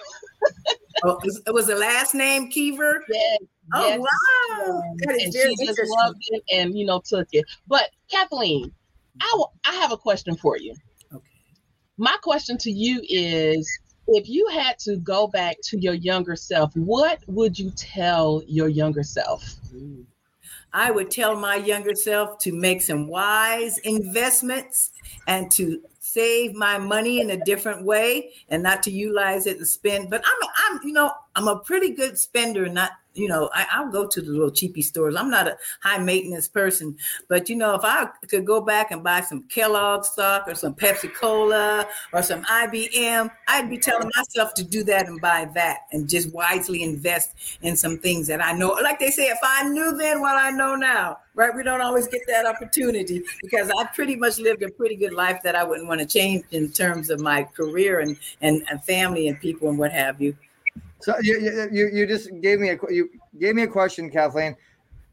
oh, it was the last name Keever? Yes. Oh, yes. wow. That is and very she just loved it and you know took it. But Kathleen, I I have a question for you. Okay. My question to you is if you had to go back to your younger self, what would you tell your younger self? I would tell my younger self to make some wise investments and to save my money in a different way and not to utilize it and spend. But I'm, I'm, you know, I'm a pretty good spender. Not, you know, I, I'll go to the little cheapy stores. I'm not a high maintenance person, but you know, if I could go back and buy some Kellogg stock or some Pepsi Cola or some IBM, I'd be telling myself to do that and buy that and just wisely invest in some things that I know. Like they say, if I knew then what I know now, right? We don't always get that opportunity because I pretty much lived a pretty good life that I wouldn't want to change in terms of my career and and, and family and people and what have you. So you, you- you, just gave me a you gave me a question, Kathleen.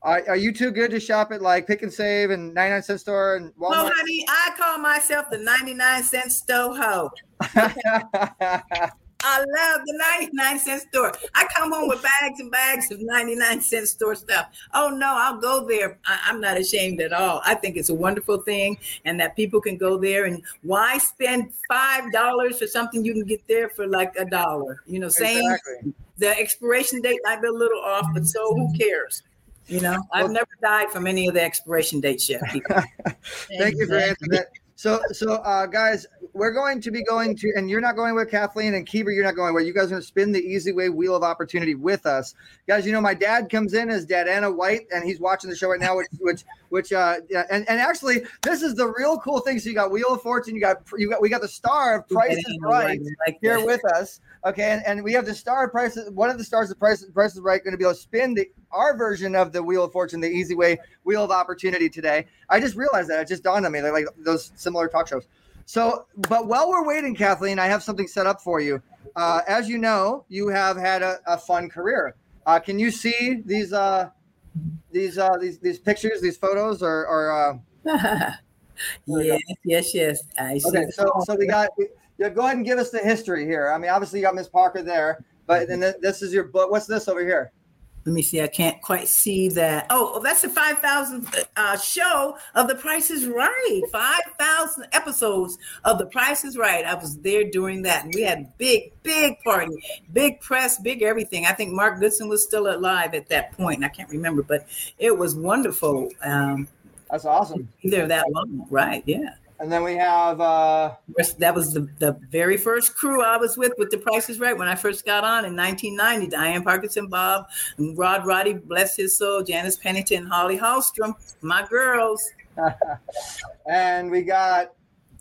Are, are you too good to shop at like Pick and Save and 99 cent store and Well, Walmart? honey, I call myself the 99 cent stove hoe. I love the 99 cent store. I come home with bags and bags of 99 cent store stuff. Oh no, I'll go there. I, I'm not ashamed at all. I think it's a wonderful thing and that people can go there and why spend five dollars for something you can get there for like a dollar? You know, same Exactly. the expiration date might be a little off, but so who cares? You know, I've never died from any of the expiration dates yet. people. Thank you for answering that. So, so uh, guys, we're going to be going to, and you're not going with Kathleen and Keeper. You're not going where you guys are going to spin the Easy Way Wheel of Opportunity with us, guys. You know, my dad comes in as Dad Anna White, and he's watching the show right now. Which, which, which, uh, yeah, and and actually, this is the real cool thing. So you got Wheel of Fortune, you got you got we got the star of Price is Right like here with us. Okay, and, and we have the star of Price. One of the stars of Price, Price is Right going to be able to spin the our version of the Wheel of Fortune, the Easy Way Wheel of Opportunity today. I just realized that it just dawned on me, like, like those similar talk shows. So, but while we're waiting, Kathleen, I have something set up for you. Uh, as you know, you have had a, a fun career. Uh, can you see these uh, these uh, these these pictures, these photos, or, or uh... yes, yes, yes. I see. okay? So, so we got. Yeah, go ahead and give us the history here. I mean, obviously you got Miss Parker there, but then this is your book. What's this over here? Let me see. I can't quite see that. Oh, that's the 5,000 uh, show of The Price is Right. 5,000 episodes of The Price is Right. I was there during that. And we had big, big party, big press, big everything. I think Mark Goodson was still alive at that point. I can't remember, but it was wonderful. Um, That's awesome. There that long. Right. Yeah. And then we have uh that was the, the very first crew I was with with the Price is Right when I first got on in 1990. Diane Parkinson, Bob, and Rod Roddy, bless his soul, Janice Pennington, Holly Hallstrom, my girls. and we got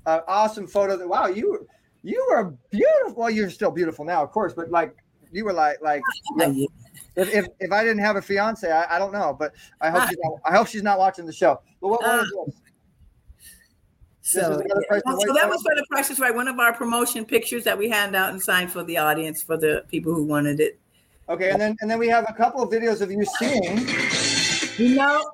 an awesome photo that wow, you you were beautiful. Well, you're still beautiful now, of course, but like you were like like if, if, if I didn't have a fiance, I, I don't know, but I hope she's not, I hope she's not watching the show. But what, what is this? So, yeah. so that was for the Price is Right, one of our promotion pictures that we hand out and signed for the audience for the people who wanted it. Okay, and then and then we have a couple of videos of you singing. You know,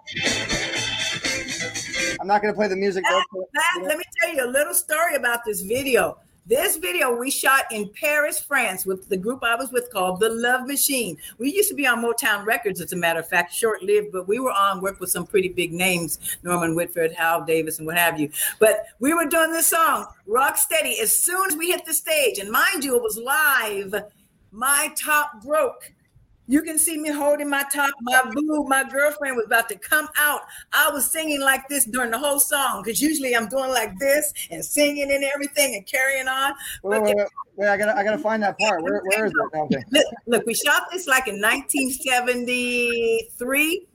I'm not going to play the music. That, that, let me tell you a little story about this video. This video we shot in Paris, France, with the group I was with called The Love Machine. We used to be on Motown Records, as a matter of fact, short lived, but we were on work with some pretty big names Norman Whitfield, Hal Davis, and what have you. But we were doing this song, Rock Steady, as soon as we hit the stage. And mind you, it was live. My top broke you can see me holding my top, my boob. My girlfriend was about to come out. I was singing like this during the whole song because usually I'm doing like this and singing and everything and carrying on. Wait, wait, wait, wait, I gotta, I gotta find that part. Where, where is it? Okay. Look, look, we shot this like in 1973.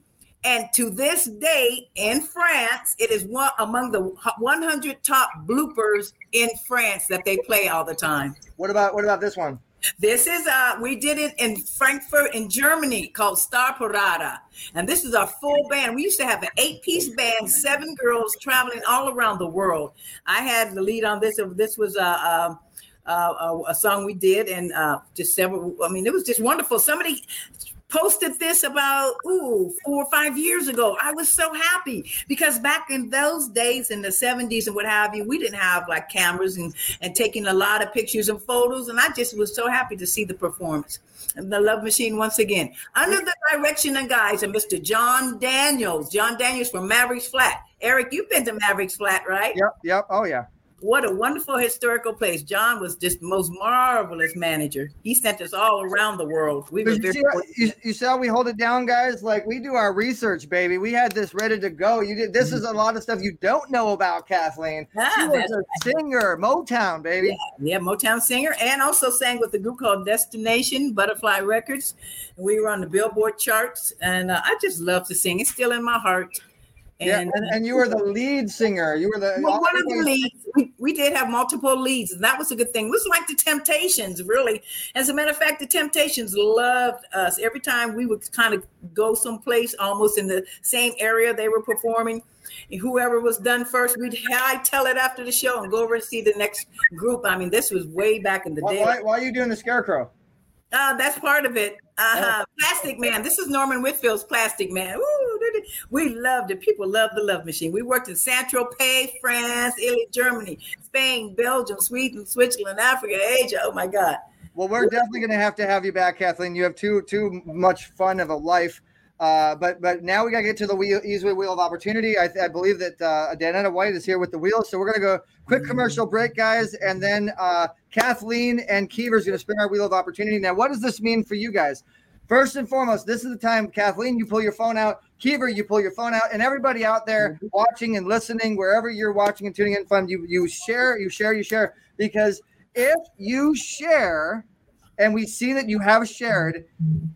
And to this day in France, it is one among the 100 top bloopers in France that they play all the time. What about what about this one? This is uh we did it in Frankfurt in Germany called Starparade. And this is our full band. We used to have an eight-piece band, seven girls traveling all around the world. I had the lead on this. This was a uh, uh, uh, a song we did, and uh, just several. I mean, it was just wonderful. Somebody posted this about ooh four or five years ago. I was so happy because back in those days in the 70s and what have you, we didn't have like cameras and, and taking a lot of pictures and photos. And I just was so happy to see the performance. And the Love Machine once again, under the direction and guides of Mr. John Daniels. John Daniels from Mavericks Flat. Eric, you've been to Mavericks Flat, right? Yep, yep. Oh yeah. What a wonderful historical place. John was just the most marvelous manager. He sent us all around the world. We were you, see how, you, you see how we hold it down, guys? Like we do our research, baby. We had this ready to go. You did this is a lot of stuff you don't know about Kathleen. Ah, she was a singer, Motown, baby. Yeah, yeah, Motown singer, and also sang with a group called Destination Butterfly Records. We were on the Billboard charts, and uh, I just love to sing. It's still in my heart. And, yeah, and, and, you were the lead singer. You were the well, one of the leads. We, we did have multiple leads, and that was a good thing. It was like the Temptations, really. As a matter of fact, the Temptations loved us. Every time we would kind of go someplace almost in the same area they were performing, and whoever was done first, we'd high tell it after the show and go over and see the next group. I mean, this was way back in the why, day. Why, why, are you doing the Scarecrow? Uh, that's part of it. Uh-huh. Oh. Plastic Man. This is Norman Whitfield's Plastic Man. Ooh, we loved it. People love the Love Machine. We worked in Saint Tropez, France, Italy, Germany, Spain, Belgium, Sweden, Switzerland, Africa, Asia. Oh my God. Well, we're definitely going to have to have you back, Kathleen. You have too too much fun of a life. Uh, but but now we got to get to the wheel, easy wheel of opportunity. I, I believe that uh, Danetta White is here with the wheel, so we're going to go quick commercial break, guys, and then uh, Kathleen and Keever is going to spin our wheel of opportunity. Now, what does this mean for you guys? First and foremost, this is the time, Kathleen, you pull your phone out. Keever, you pull your phone out, and everybody out there mm-hmm. watching and listening, wherever you're watching and tuning in from, you you share, you share, you share. Because if you share, and we see that you have shared,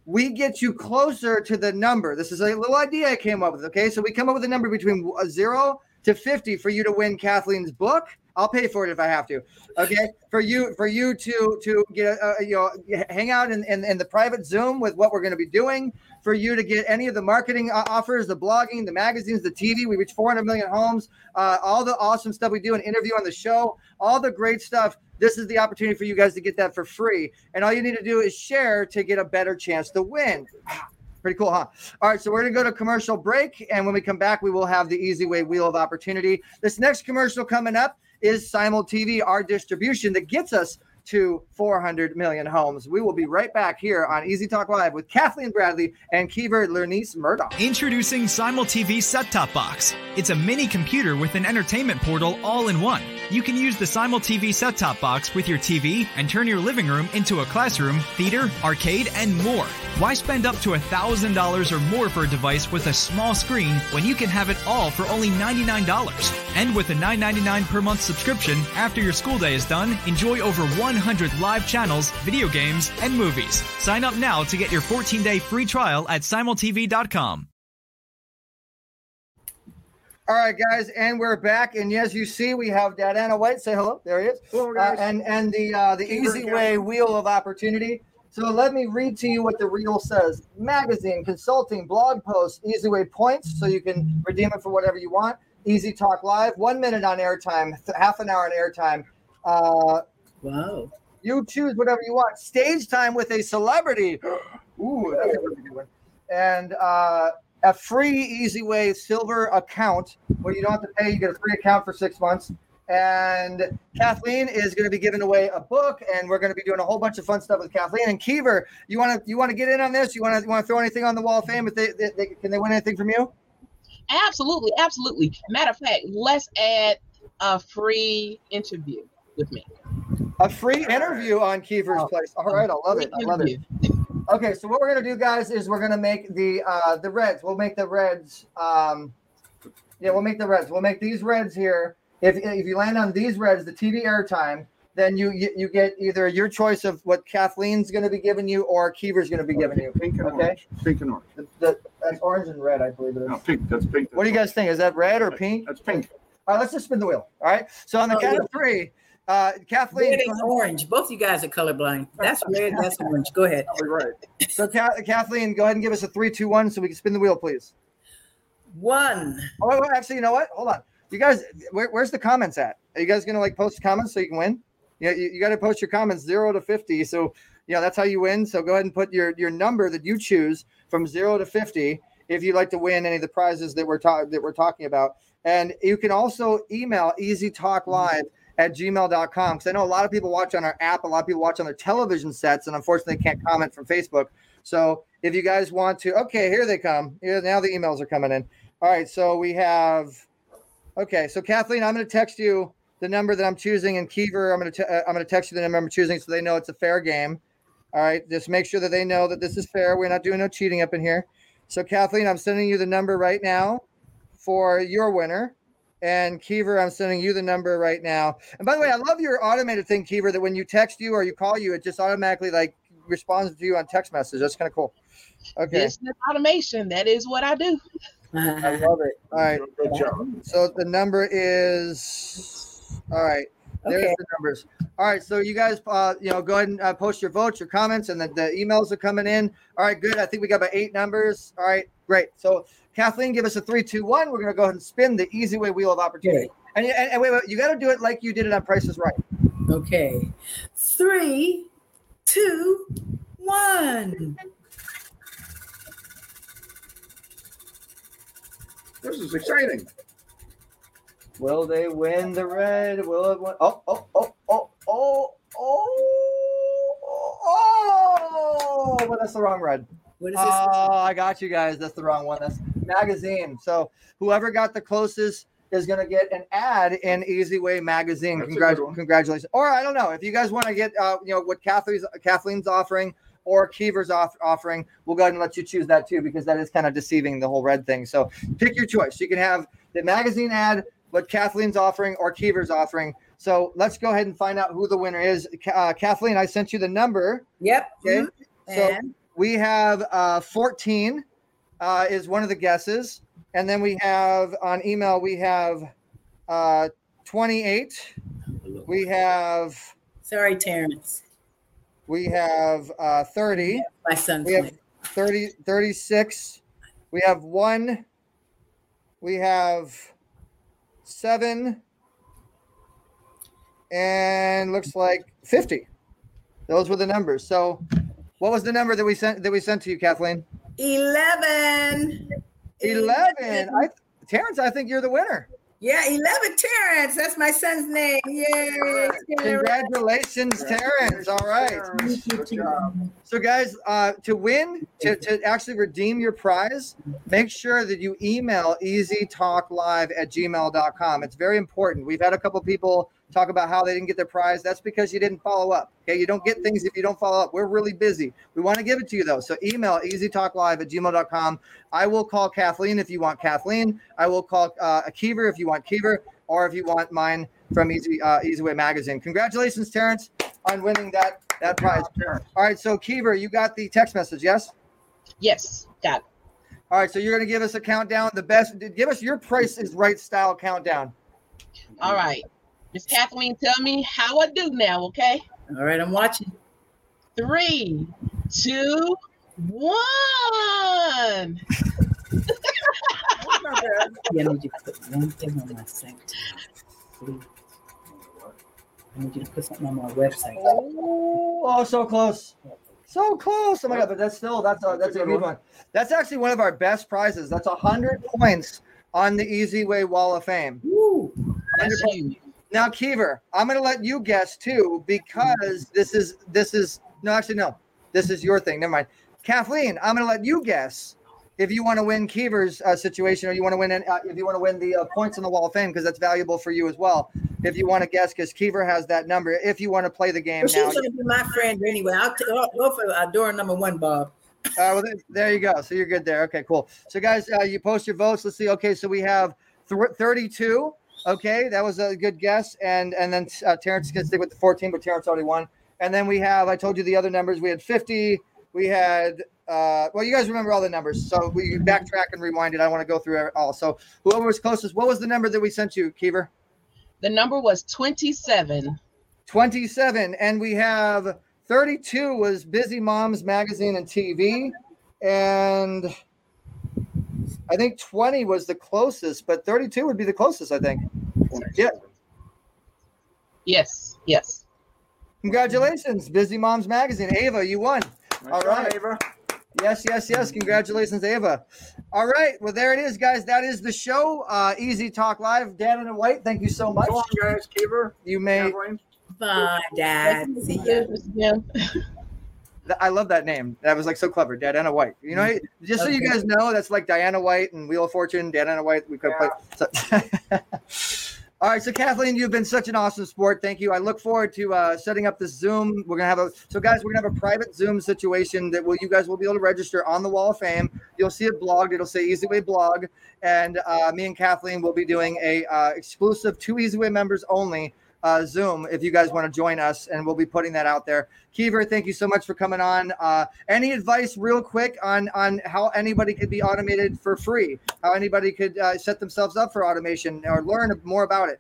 we get you closer to the number. This is a little idea I came up with. Okay, so we come up with a number between zero to 50 for you to win Kathleen's book. I'll pay for it if I have to. Okay, for you for you to to get a, you know hang out in, in in the private Zoom with what we're going to be doing. For you to get any of the marketing offers, the blogging, the magazines, the TV. We reach 400 million homes. Uh, all the awesome stuff we do, an interview on the show, all the great stuff. This is the opportunity for you guys to get that for free. And all you need to do is share to get a better chance to win. Pretty cool, huh? All right, so we're gonna go to commercial break, and when we come back, we will have the Easy Way Wheel of Opportunity. This next commercial coming up is Simul TV, our distribution that gets us to 400 million homes. We will be right back here on Easy Talk Live with Kathleen Bradley and Kiever Lernice Murdoch. Introducing Simul TV Set Top Box. It's a mini computer with an entertainment portal all in one. You can use the Simul TV Set Top Box with your TV and turn your living room into a classroom, theater, arcade, and more. Why spend up to $1,000 or more for a device with a small screen when you can have it all for only $99? And with a $9.99 per month subscription, after your school day is done, enjoy over 100 live channels, video games, and movies. Sign up now to get your 14 day free trial at simultv.com. All right, guys, and we're back. And as you see, we have Dadana White. Say hello. There he is. Hello, Uh, and and the uh, the Easy Way Wheel of Opportunity. So let me read to you what the reel says: magazine, consulting, blog posts, Easy Way points, so you can redeem it for whatever you want. Easy Talk Live, one minute on airtime, half an hour on airtime. Uh, wow. You choose whatever you want. Stage time with a celebrity. Ooh, that's a really good one. And uh, a free Easy Way silver account where you don't have to pay. You get a free account for six months. And Kathleen is going to be giving away a book, and we're going to be doing a whole bunch of fun stuff with Kathleen and Kiever. You want to you want to get in on this? You want to you want to throw anything on the wall of fame? If they, they, they can they win anything from you? Absolutely, absolutely. Matter of fact, let's add a free interview with me. A free interview on Kiever's place. All right, I love it. I love it. Okay, so what we're gonna do, guys, is we're gonna make the uh the reds. We'll make the reds. Um, yeah, we'll make the reds. We'll make these reds here. If if you land on these reds, the TV airtime, then you you, you get either your choice of what Kathleen's gonna be giving you or Kiever's gonna be giving you. Pink and okay. orange. Pink and orange. The, the, that's orange and red, I believe it is. No, pink. That's pink. What do you guys think? Is that red or pink? That's pink. All right, let's just spin the wheel. All right. So on the Oh, count yeah. of three, uh, Kathleen. Red and orange. Both you guys are colorblind. That's red. That's orange. Go ahead. right. So Ka- Kathleen, go ahead and give us a three, two, one, so we can spin the wheel, please. One. Oh, wait, wait, actually, you know what? Hold on. You guys, where, where's the comments at? Are you guys gonna like post comments so you can win? Yeah, you, you got to post your comments zero to fifty. So you know that's how you win. So go ahead and put your your number that you choose from zero to fifty if you'd like to win any of the prizes that we're talking that we're talking about. And you can also email Easy Talk Live at gmail.com because I know a lot of people watch on our app, a lot of people watch on their television sets, and unfortunately can't comment from Facebook. So if you guys want to, okay, here they come. Yeah, now the emails are coming in. All right, so we have. Okay, so Kathleen, I'm going to text you the number that I'm choosing, and Kiever, I'm going to uh, I'm going to text you the number I'm choosing, so they know it's a fair game. All right, just make sure that they know that this is fair. We're not doing no cheating up in here. So Kathleen, I'm sending you the number right now for your winner, and Kiever, I'm sending you the number right now. And by the way, I love your automated thing, Kiever, that when you text you or you call you, it just automatically like responds to you on text message. That's kind of cool. Okay. Business automation. That is what I do. I love it. All right. Good job. So the number is all right. There's Okay. the numbers. All right. So you guys, uh, you know, go ahead and uh, post your votes, your comments, and the, the emails are coming in. All right. Good. I think we got about eight numbers. All right. Great. So Kathleen, give us a three, two, one. We're gonna go ahead and spin the easy way wheel of opportunity. And, and, and wait, wait, you got to do it like you did it on Prices Right. Okay. Three, two, one. This is exciting. Will they win the red? Will it win? Oh, oh, oh, oh, oh, oh, oh, but that's the wrong red. What is this? Oh, I got you guys. That's the wrong one. That's magazine. So whoever got the closest is going to get an ad in Easy Way magazine. That's a Congrat- good one. congratulations. Or I don't know if you guys want to get, uh, you know, what Kathleen's Kathleen's offering or Kiever's off- offering. We'll go ahead and let you choose that too because that is kind of deceiving the whole red thing. So pick your choice. You can have the magazine ad, what Kathleen's offering, or Kiever's offering. So let's go ahead and find out who the winner is. Uh, Kathleen, I sent you the number. Yep. Okay. Mhm. So And? we have uh, 14 uh, is one of the guesses. and then we have on email we have uh, 28. We have Sorry, Terrence. we have uh, 30. My son's We have name. 30, 36. We have one. We have seven. And looks like 50. Those were the numbers. So what was the number that we sent that we sent to you, Kathleen? 11. 11. I Terrence, I think you're the winner. Yeah, 11 Terrence. That's my son's name. Yay. Congratulations, Terrence. All right. So, guys, uh, to win, to, to actually redeem your prize, make sure that you email easytalklive at gmail.com. It's very important. We've had a couple people talk about how they didn't get their prize. That's because you didn't follow up. Okay. You don't get things if you don't follow up. We're really busy. We want to give it to you, though. So, email easytalklive at gmail.com. I will call Kathleen if you want Kathleen. I will call uh, Akiver if you want Keever, or if you want mine from Easy uh, Easy Way Magazine. Congratulations, Terrence, on winning that that prize. All right, so Keever, you got the text message, yes? Yes, got it. All right, so you're going to give us a countdown. The best, give us your Price is Right style countdown. All right. Miss Kathleen, tell me how I do now, okay? All right, I'm watching. Three, two, one. Yeah, I need you to put one thing on my site. Please. I need you to put something on my website. Oh, oh, so close. So close. Oh my god, but that's still that's a that's a good one. That's actually one of our best prizes. That's a hundred points on the Easy Way Wall of Fame. Woo! That's huge. Now, Keever, I'm going to let you guess too because this is this is no, actually no, this is your thing. Never mind. Kathleen, I'm going to let you guess if you want to win Keever's uh, situation or you want to win uh, if you want to win the uh, points on the Wall of Fame because that's valuable for you as well. If you want to guess, because Keever has that number. If you want to play the game Well, she's going to be my friend anyway. I'll, t- I'll go for uh, door number one, Bob. Uh, well, there, there you go. So you're good there. Okay, cool. So guys, uh, you post your votes. Let's see. Okay, so we have th- 32. Okay, that was a good guess. And and then uh, Terrence can stick with the 14, but Terrence already won. And then we have. I told you the other numbers. We had 50. We had. Uh, well, you guys remember all the numbers, so we backtrack and rewind it. I want to go through it all. So whoever was closest, what was the number that we sent you, Keever? The number was 27. 27 and we have 32 was busy moms magazine and tv and i think 20 was the closest but 32 would be the closest i think. Yeah. Yes, yes. congratulations busy moms magazine. Ava you won. All right. Ava. Yes yes yes. Congratulations ava. All right well there it is guys. That is the show uh easy talk live. Dan and white thank you so much. So long, guys. Keeper. you may Bye, Dad. See ya. I love that name. That was like so clever, Diana White. You know, just so you guys know, that's like Diana White and Wheel of Fortune. Diana White. We could play. So- All right, so Kathleen, you've been such an awesome sport. Thank you. I look forward to uh, setting up this Zoom. We're gonna have a so guys, we're gonna have a private Zoom situation that will you guys will be able to register on the Wall of Fame. You'll see it blogged. It'll say Easy Way Blog, and uh, me and Kathleen will be doing a uh, exclusive to Easy Way members only uh, Zoom if you guys want to join us, and we'll be putting that out there. Keever, thank you so much for coming on. Uh, any advice, real quick, on on how anybody could be automated for free? How anybody could uh, set themselves up for automation or learn more about it?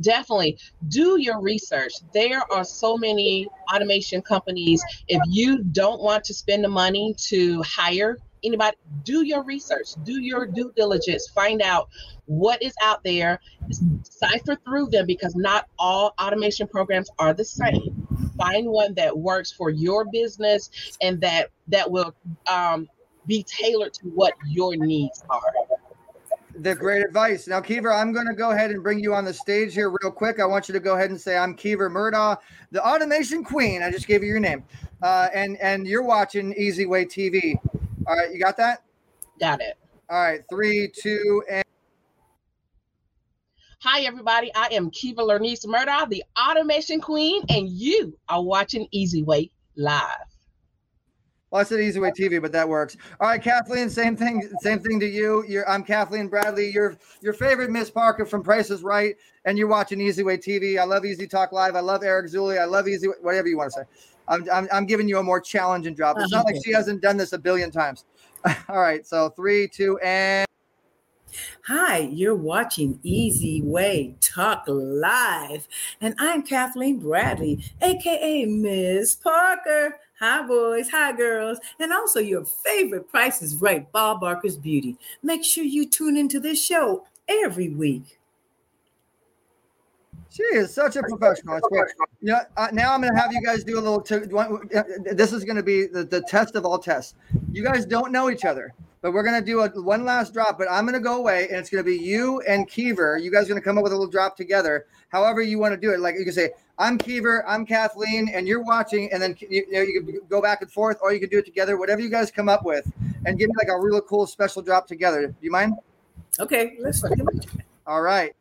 Definitely do your research. There are so many automation companies. If you don't want to spend the money to hire anybody, do your research, do your due diligence, find out what is out there, cipher through them because not all automation programs are the same. Find one that works for your business and that that will um, be tailored to what your needs are. The great advice. Now, Keever, I'm going to go ahead and bring you on the stage here real quick. I want you to go ahead and say, "I'm Keever Murdaugh, the Automation Queen." I just gave you your name, uh, and and you're watching Easy Way TV. All right, you got that? Got it. All right, three, two, and Hi, everybody. I am Kiva Lernice Murdaugh, the Automation Queen, and you are watching Easy Way Live. Well, I said Easy Way TV, but that works. All right, Kathleen, same thing. Same thing to you. You're, I'm Kathleen Bradley. Your your favorite Miss Parker from Price is Right, and you're watching Easy Way TV. I love Easy Talk Live. I love Eric Zuley. I love Easy, whatever you want to say. I'm, I'm, I'm giving you a more challenging job. It's not like she hasn't done this a billion times. All right, so three, two, and Hi, you're watching Easy Way Talk Live, and I'm Kathleen Bradley, aka Miss Parker. Hi, boys. Hi, girls. And also your favorite Price is Right, Bob Barker's Beauty. Make sure you tune into this show every week. She is such a professional. I swear. You know, uh, now I'm going to have you guys do a little. T- uh, this is going to be the, the test of all tests. You guys don't know each other, but we're going to do a one last drop. But I'm going to go away, and it's going to be you and Keever. You guys are going to come up with a little drop together. However you want to do it. Like you can say, "I'm Keever, I'm Kathleen," and you're watching, and then you, you know you can go back and forth, or you can do it together. Whatever you guys come up with, and give me like a really cool special drop together. Do you mind? Okay, let's. All right.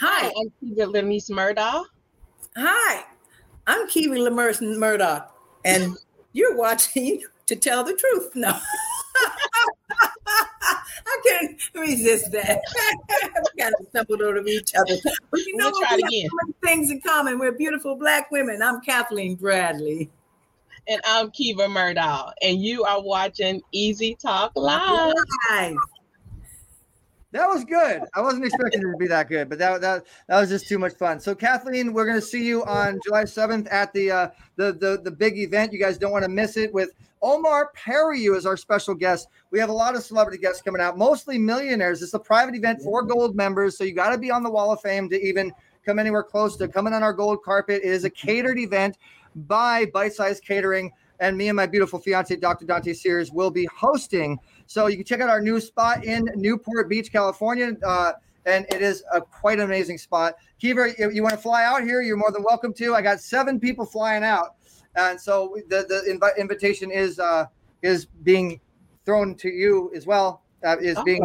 Hi, I'm Kiva Lernice Murdoch. Hi, I'm Kiwi Lemurs Murdoch, and you're watching To Tell the Truth. No. I can't resist that. we kind of stumbled over each other. But you know We'll what? try We it have again. so many things in common. We're beautiful black women. I'm Kathleen Bradley. And I'm Kiva Murdoch. And you are watching Easy Talk Live. Live. That was good. I wasn't expecting it to be that good, but that that that was just too much fun. So Kathleen, we're going to see you on July 7th at the uh, the the the big event. You guys don't want to miss it with Omar Periu is our special guest. We have a lot of celebrity guests coming out, mostly millionaires. It's a private event for gold members, so you got to be on the Wall of Fame to even come anywhere close to coming on our gold carpet. It is a catered event by Bite Size Catering, and me and my beautiful fiance, Dr. Dante Sears, will be hosting. So you can check out our new spot in Newport Beach, California. Uh, and it is a quite an amazing spot. Kiva, you, you want to fly out here? You're more than welcome to. I got seven people flying out, and so the the invi- invitation is uh, is being thrown to you as well. Uh, is being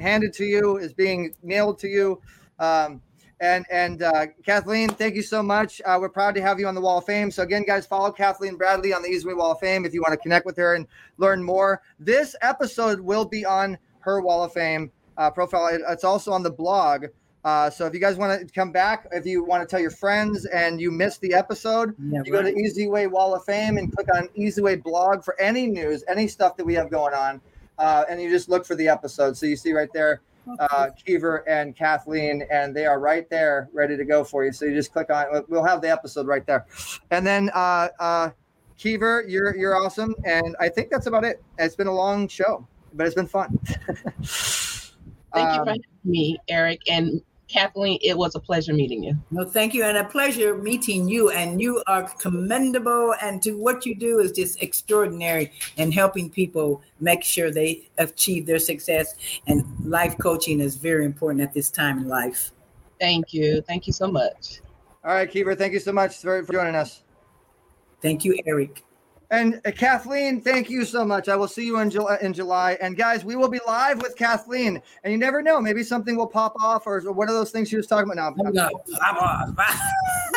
handed to you. Is being mailed to you. Um, and and uh, Kathleen, thank you so much. Uh, we're proud to have you on the Wall of Fame. So again, guys, follow Kathleen Bradley on the Easyway Wall of Fame if you want to connect with her and learn more. This episode will be on her Wall of Fame uh, profile. It- it's also on the blog. Uh, so if you guys want to come back, if you want to tell your friends and you missed the episode, Yeah, you go to right. Easyway Wall of Fame and click on Easyway blog for any news, any stuff that we have going on, uh, and you just look for the episode. So you see right there, uh, Keever and Kathleen, and they are right there, ready to go for you. So you just click on. We'll have the episode right there, and then uh, uh, Keever, you're you're awesome, and I think that's about it. It's been a long show, but it's been fun. Thank you for Um, having me, Eric. And Kathleen, it was a pleasure meeting you. No, thank you, and a pleasure meeting you. And you are commendable, and to what you do is just extraordinary. And helping people make sure they achieve their success. And life coaching is very important at this time in life. Thank you. Thank you so much. All right, Keever, thank you so much for, for joining us. Thank you, Eric. And uh, Kathleen, thank you so much. I will see you in July. In July, and guys, we will be live with Kathleen. And you never know, maybe something will pop off, or, or what are those things she was talking about now? No, pop off.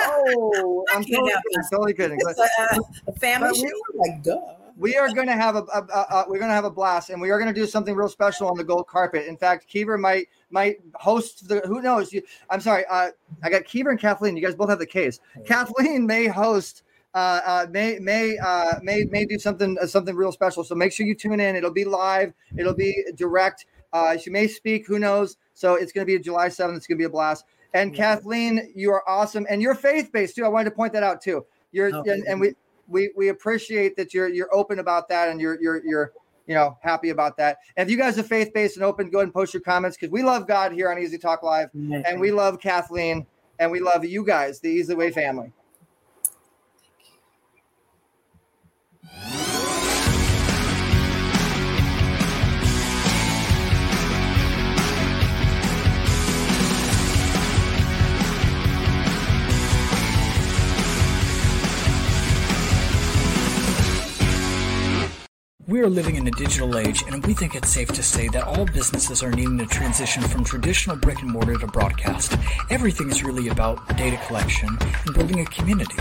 Oh, I'm totally, kidding, totally kidding. It's But- a, a family but we- Like, duh. we are going to have a, a, a, we're going to have a blast and we are going to do something real special on the gold carpet in fact Keever might might host the who knows you i'm sorry uh i got Keever and kathleen you guys both have the case kathleen may host uh, uh may may uh may may do something uh, something real special. So make sure you tune in. It'll be live. It'll be direct. Uh she may speak. Who knows? So it's going to be july 7th it's going to be a blast. And kathleen you are awesome. And you're faith-based too. I wanted to point that out too. You're Okay. and, and we we we appreciate that you're you're open about that and you're you're you're you know happy about that. And if you guys are faith based and open, go ahead and post your comments because we love God here on Easy Talk Live, and we love Kathleen, and we love you guys, the Easy Way family. Yeah. We are living in a digital age, and we think it's safe to say that all businesses are needing to transition from traditional brick and mortar to broadcast. Everything is really about data collection and building a community.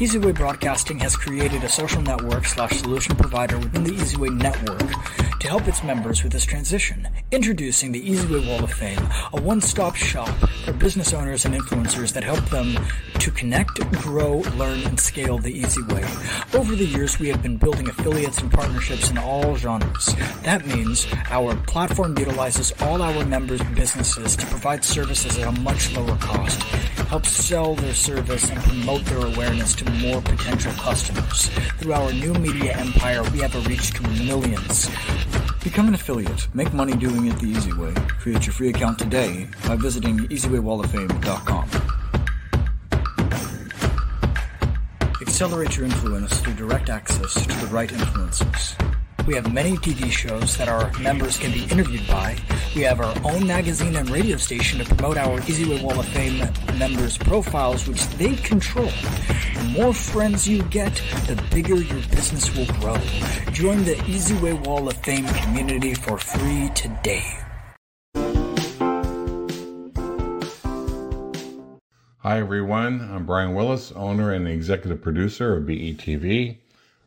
EasyWay Broadcasting has created a social network slash solution provider within the EasyWay network to help its members with this transition. Introducing the EasyWay Wall of Fame, a one-stop shop for business owners and influencers that help them to connect, grow, learn, and scale the easy way. Over the years, we have been building affiliates and partnerships in all genres. That means our platform utilizes all our members' businesses to provide services at a much lower cost, help sell their service, and promote their awareness to more potential customers. Through our new media empire, we have a reach to millions. Become an affiliate. Make money doing it the easy way. Create your free account today by visiting easywaywalloffame.com. Accelerate your influence through direct access to the right influencers. We have many TV shows that our members can be interviewed by. We have our own magazine and radio station to promote our Easyway Wall of Fame members' profiles, which they control. The more friends you get, the bigger your business will grow. Join the Easyway Wall of Fame community for free today. Hi, everyone. I'm Brian Willis, owner and executive producer of BETV.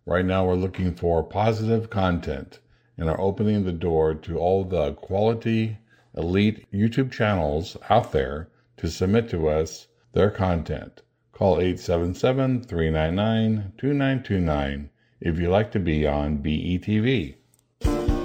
Right now, we're looking for positive content and are opening the door to all the quality, elite YouTube channels out there to submit to us their content. Call 877 399 2929 if you'd like to be on BETV.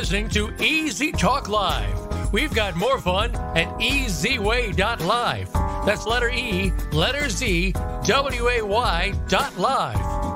Listening to Easy Talk Live. We've got more fun at easyway.live. That's letter E, letter Z, W A Y dot live.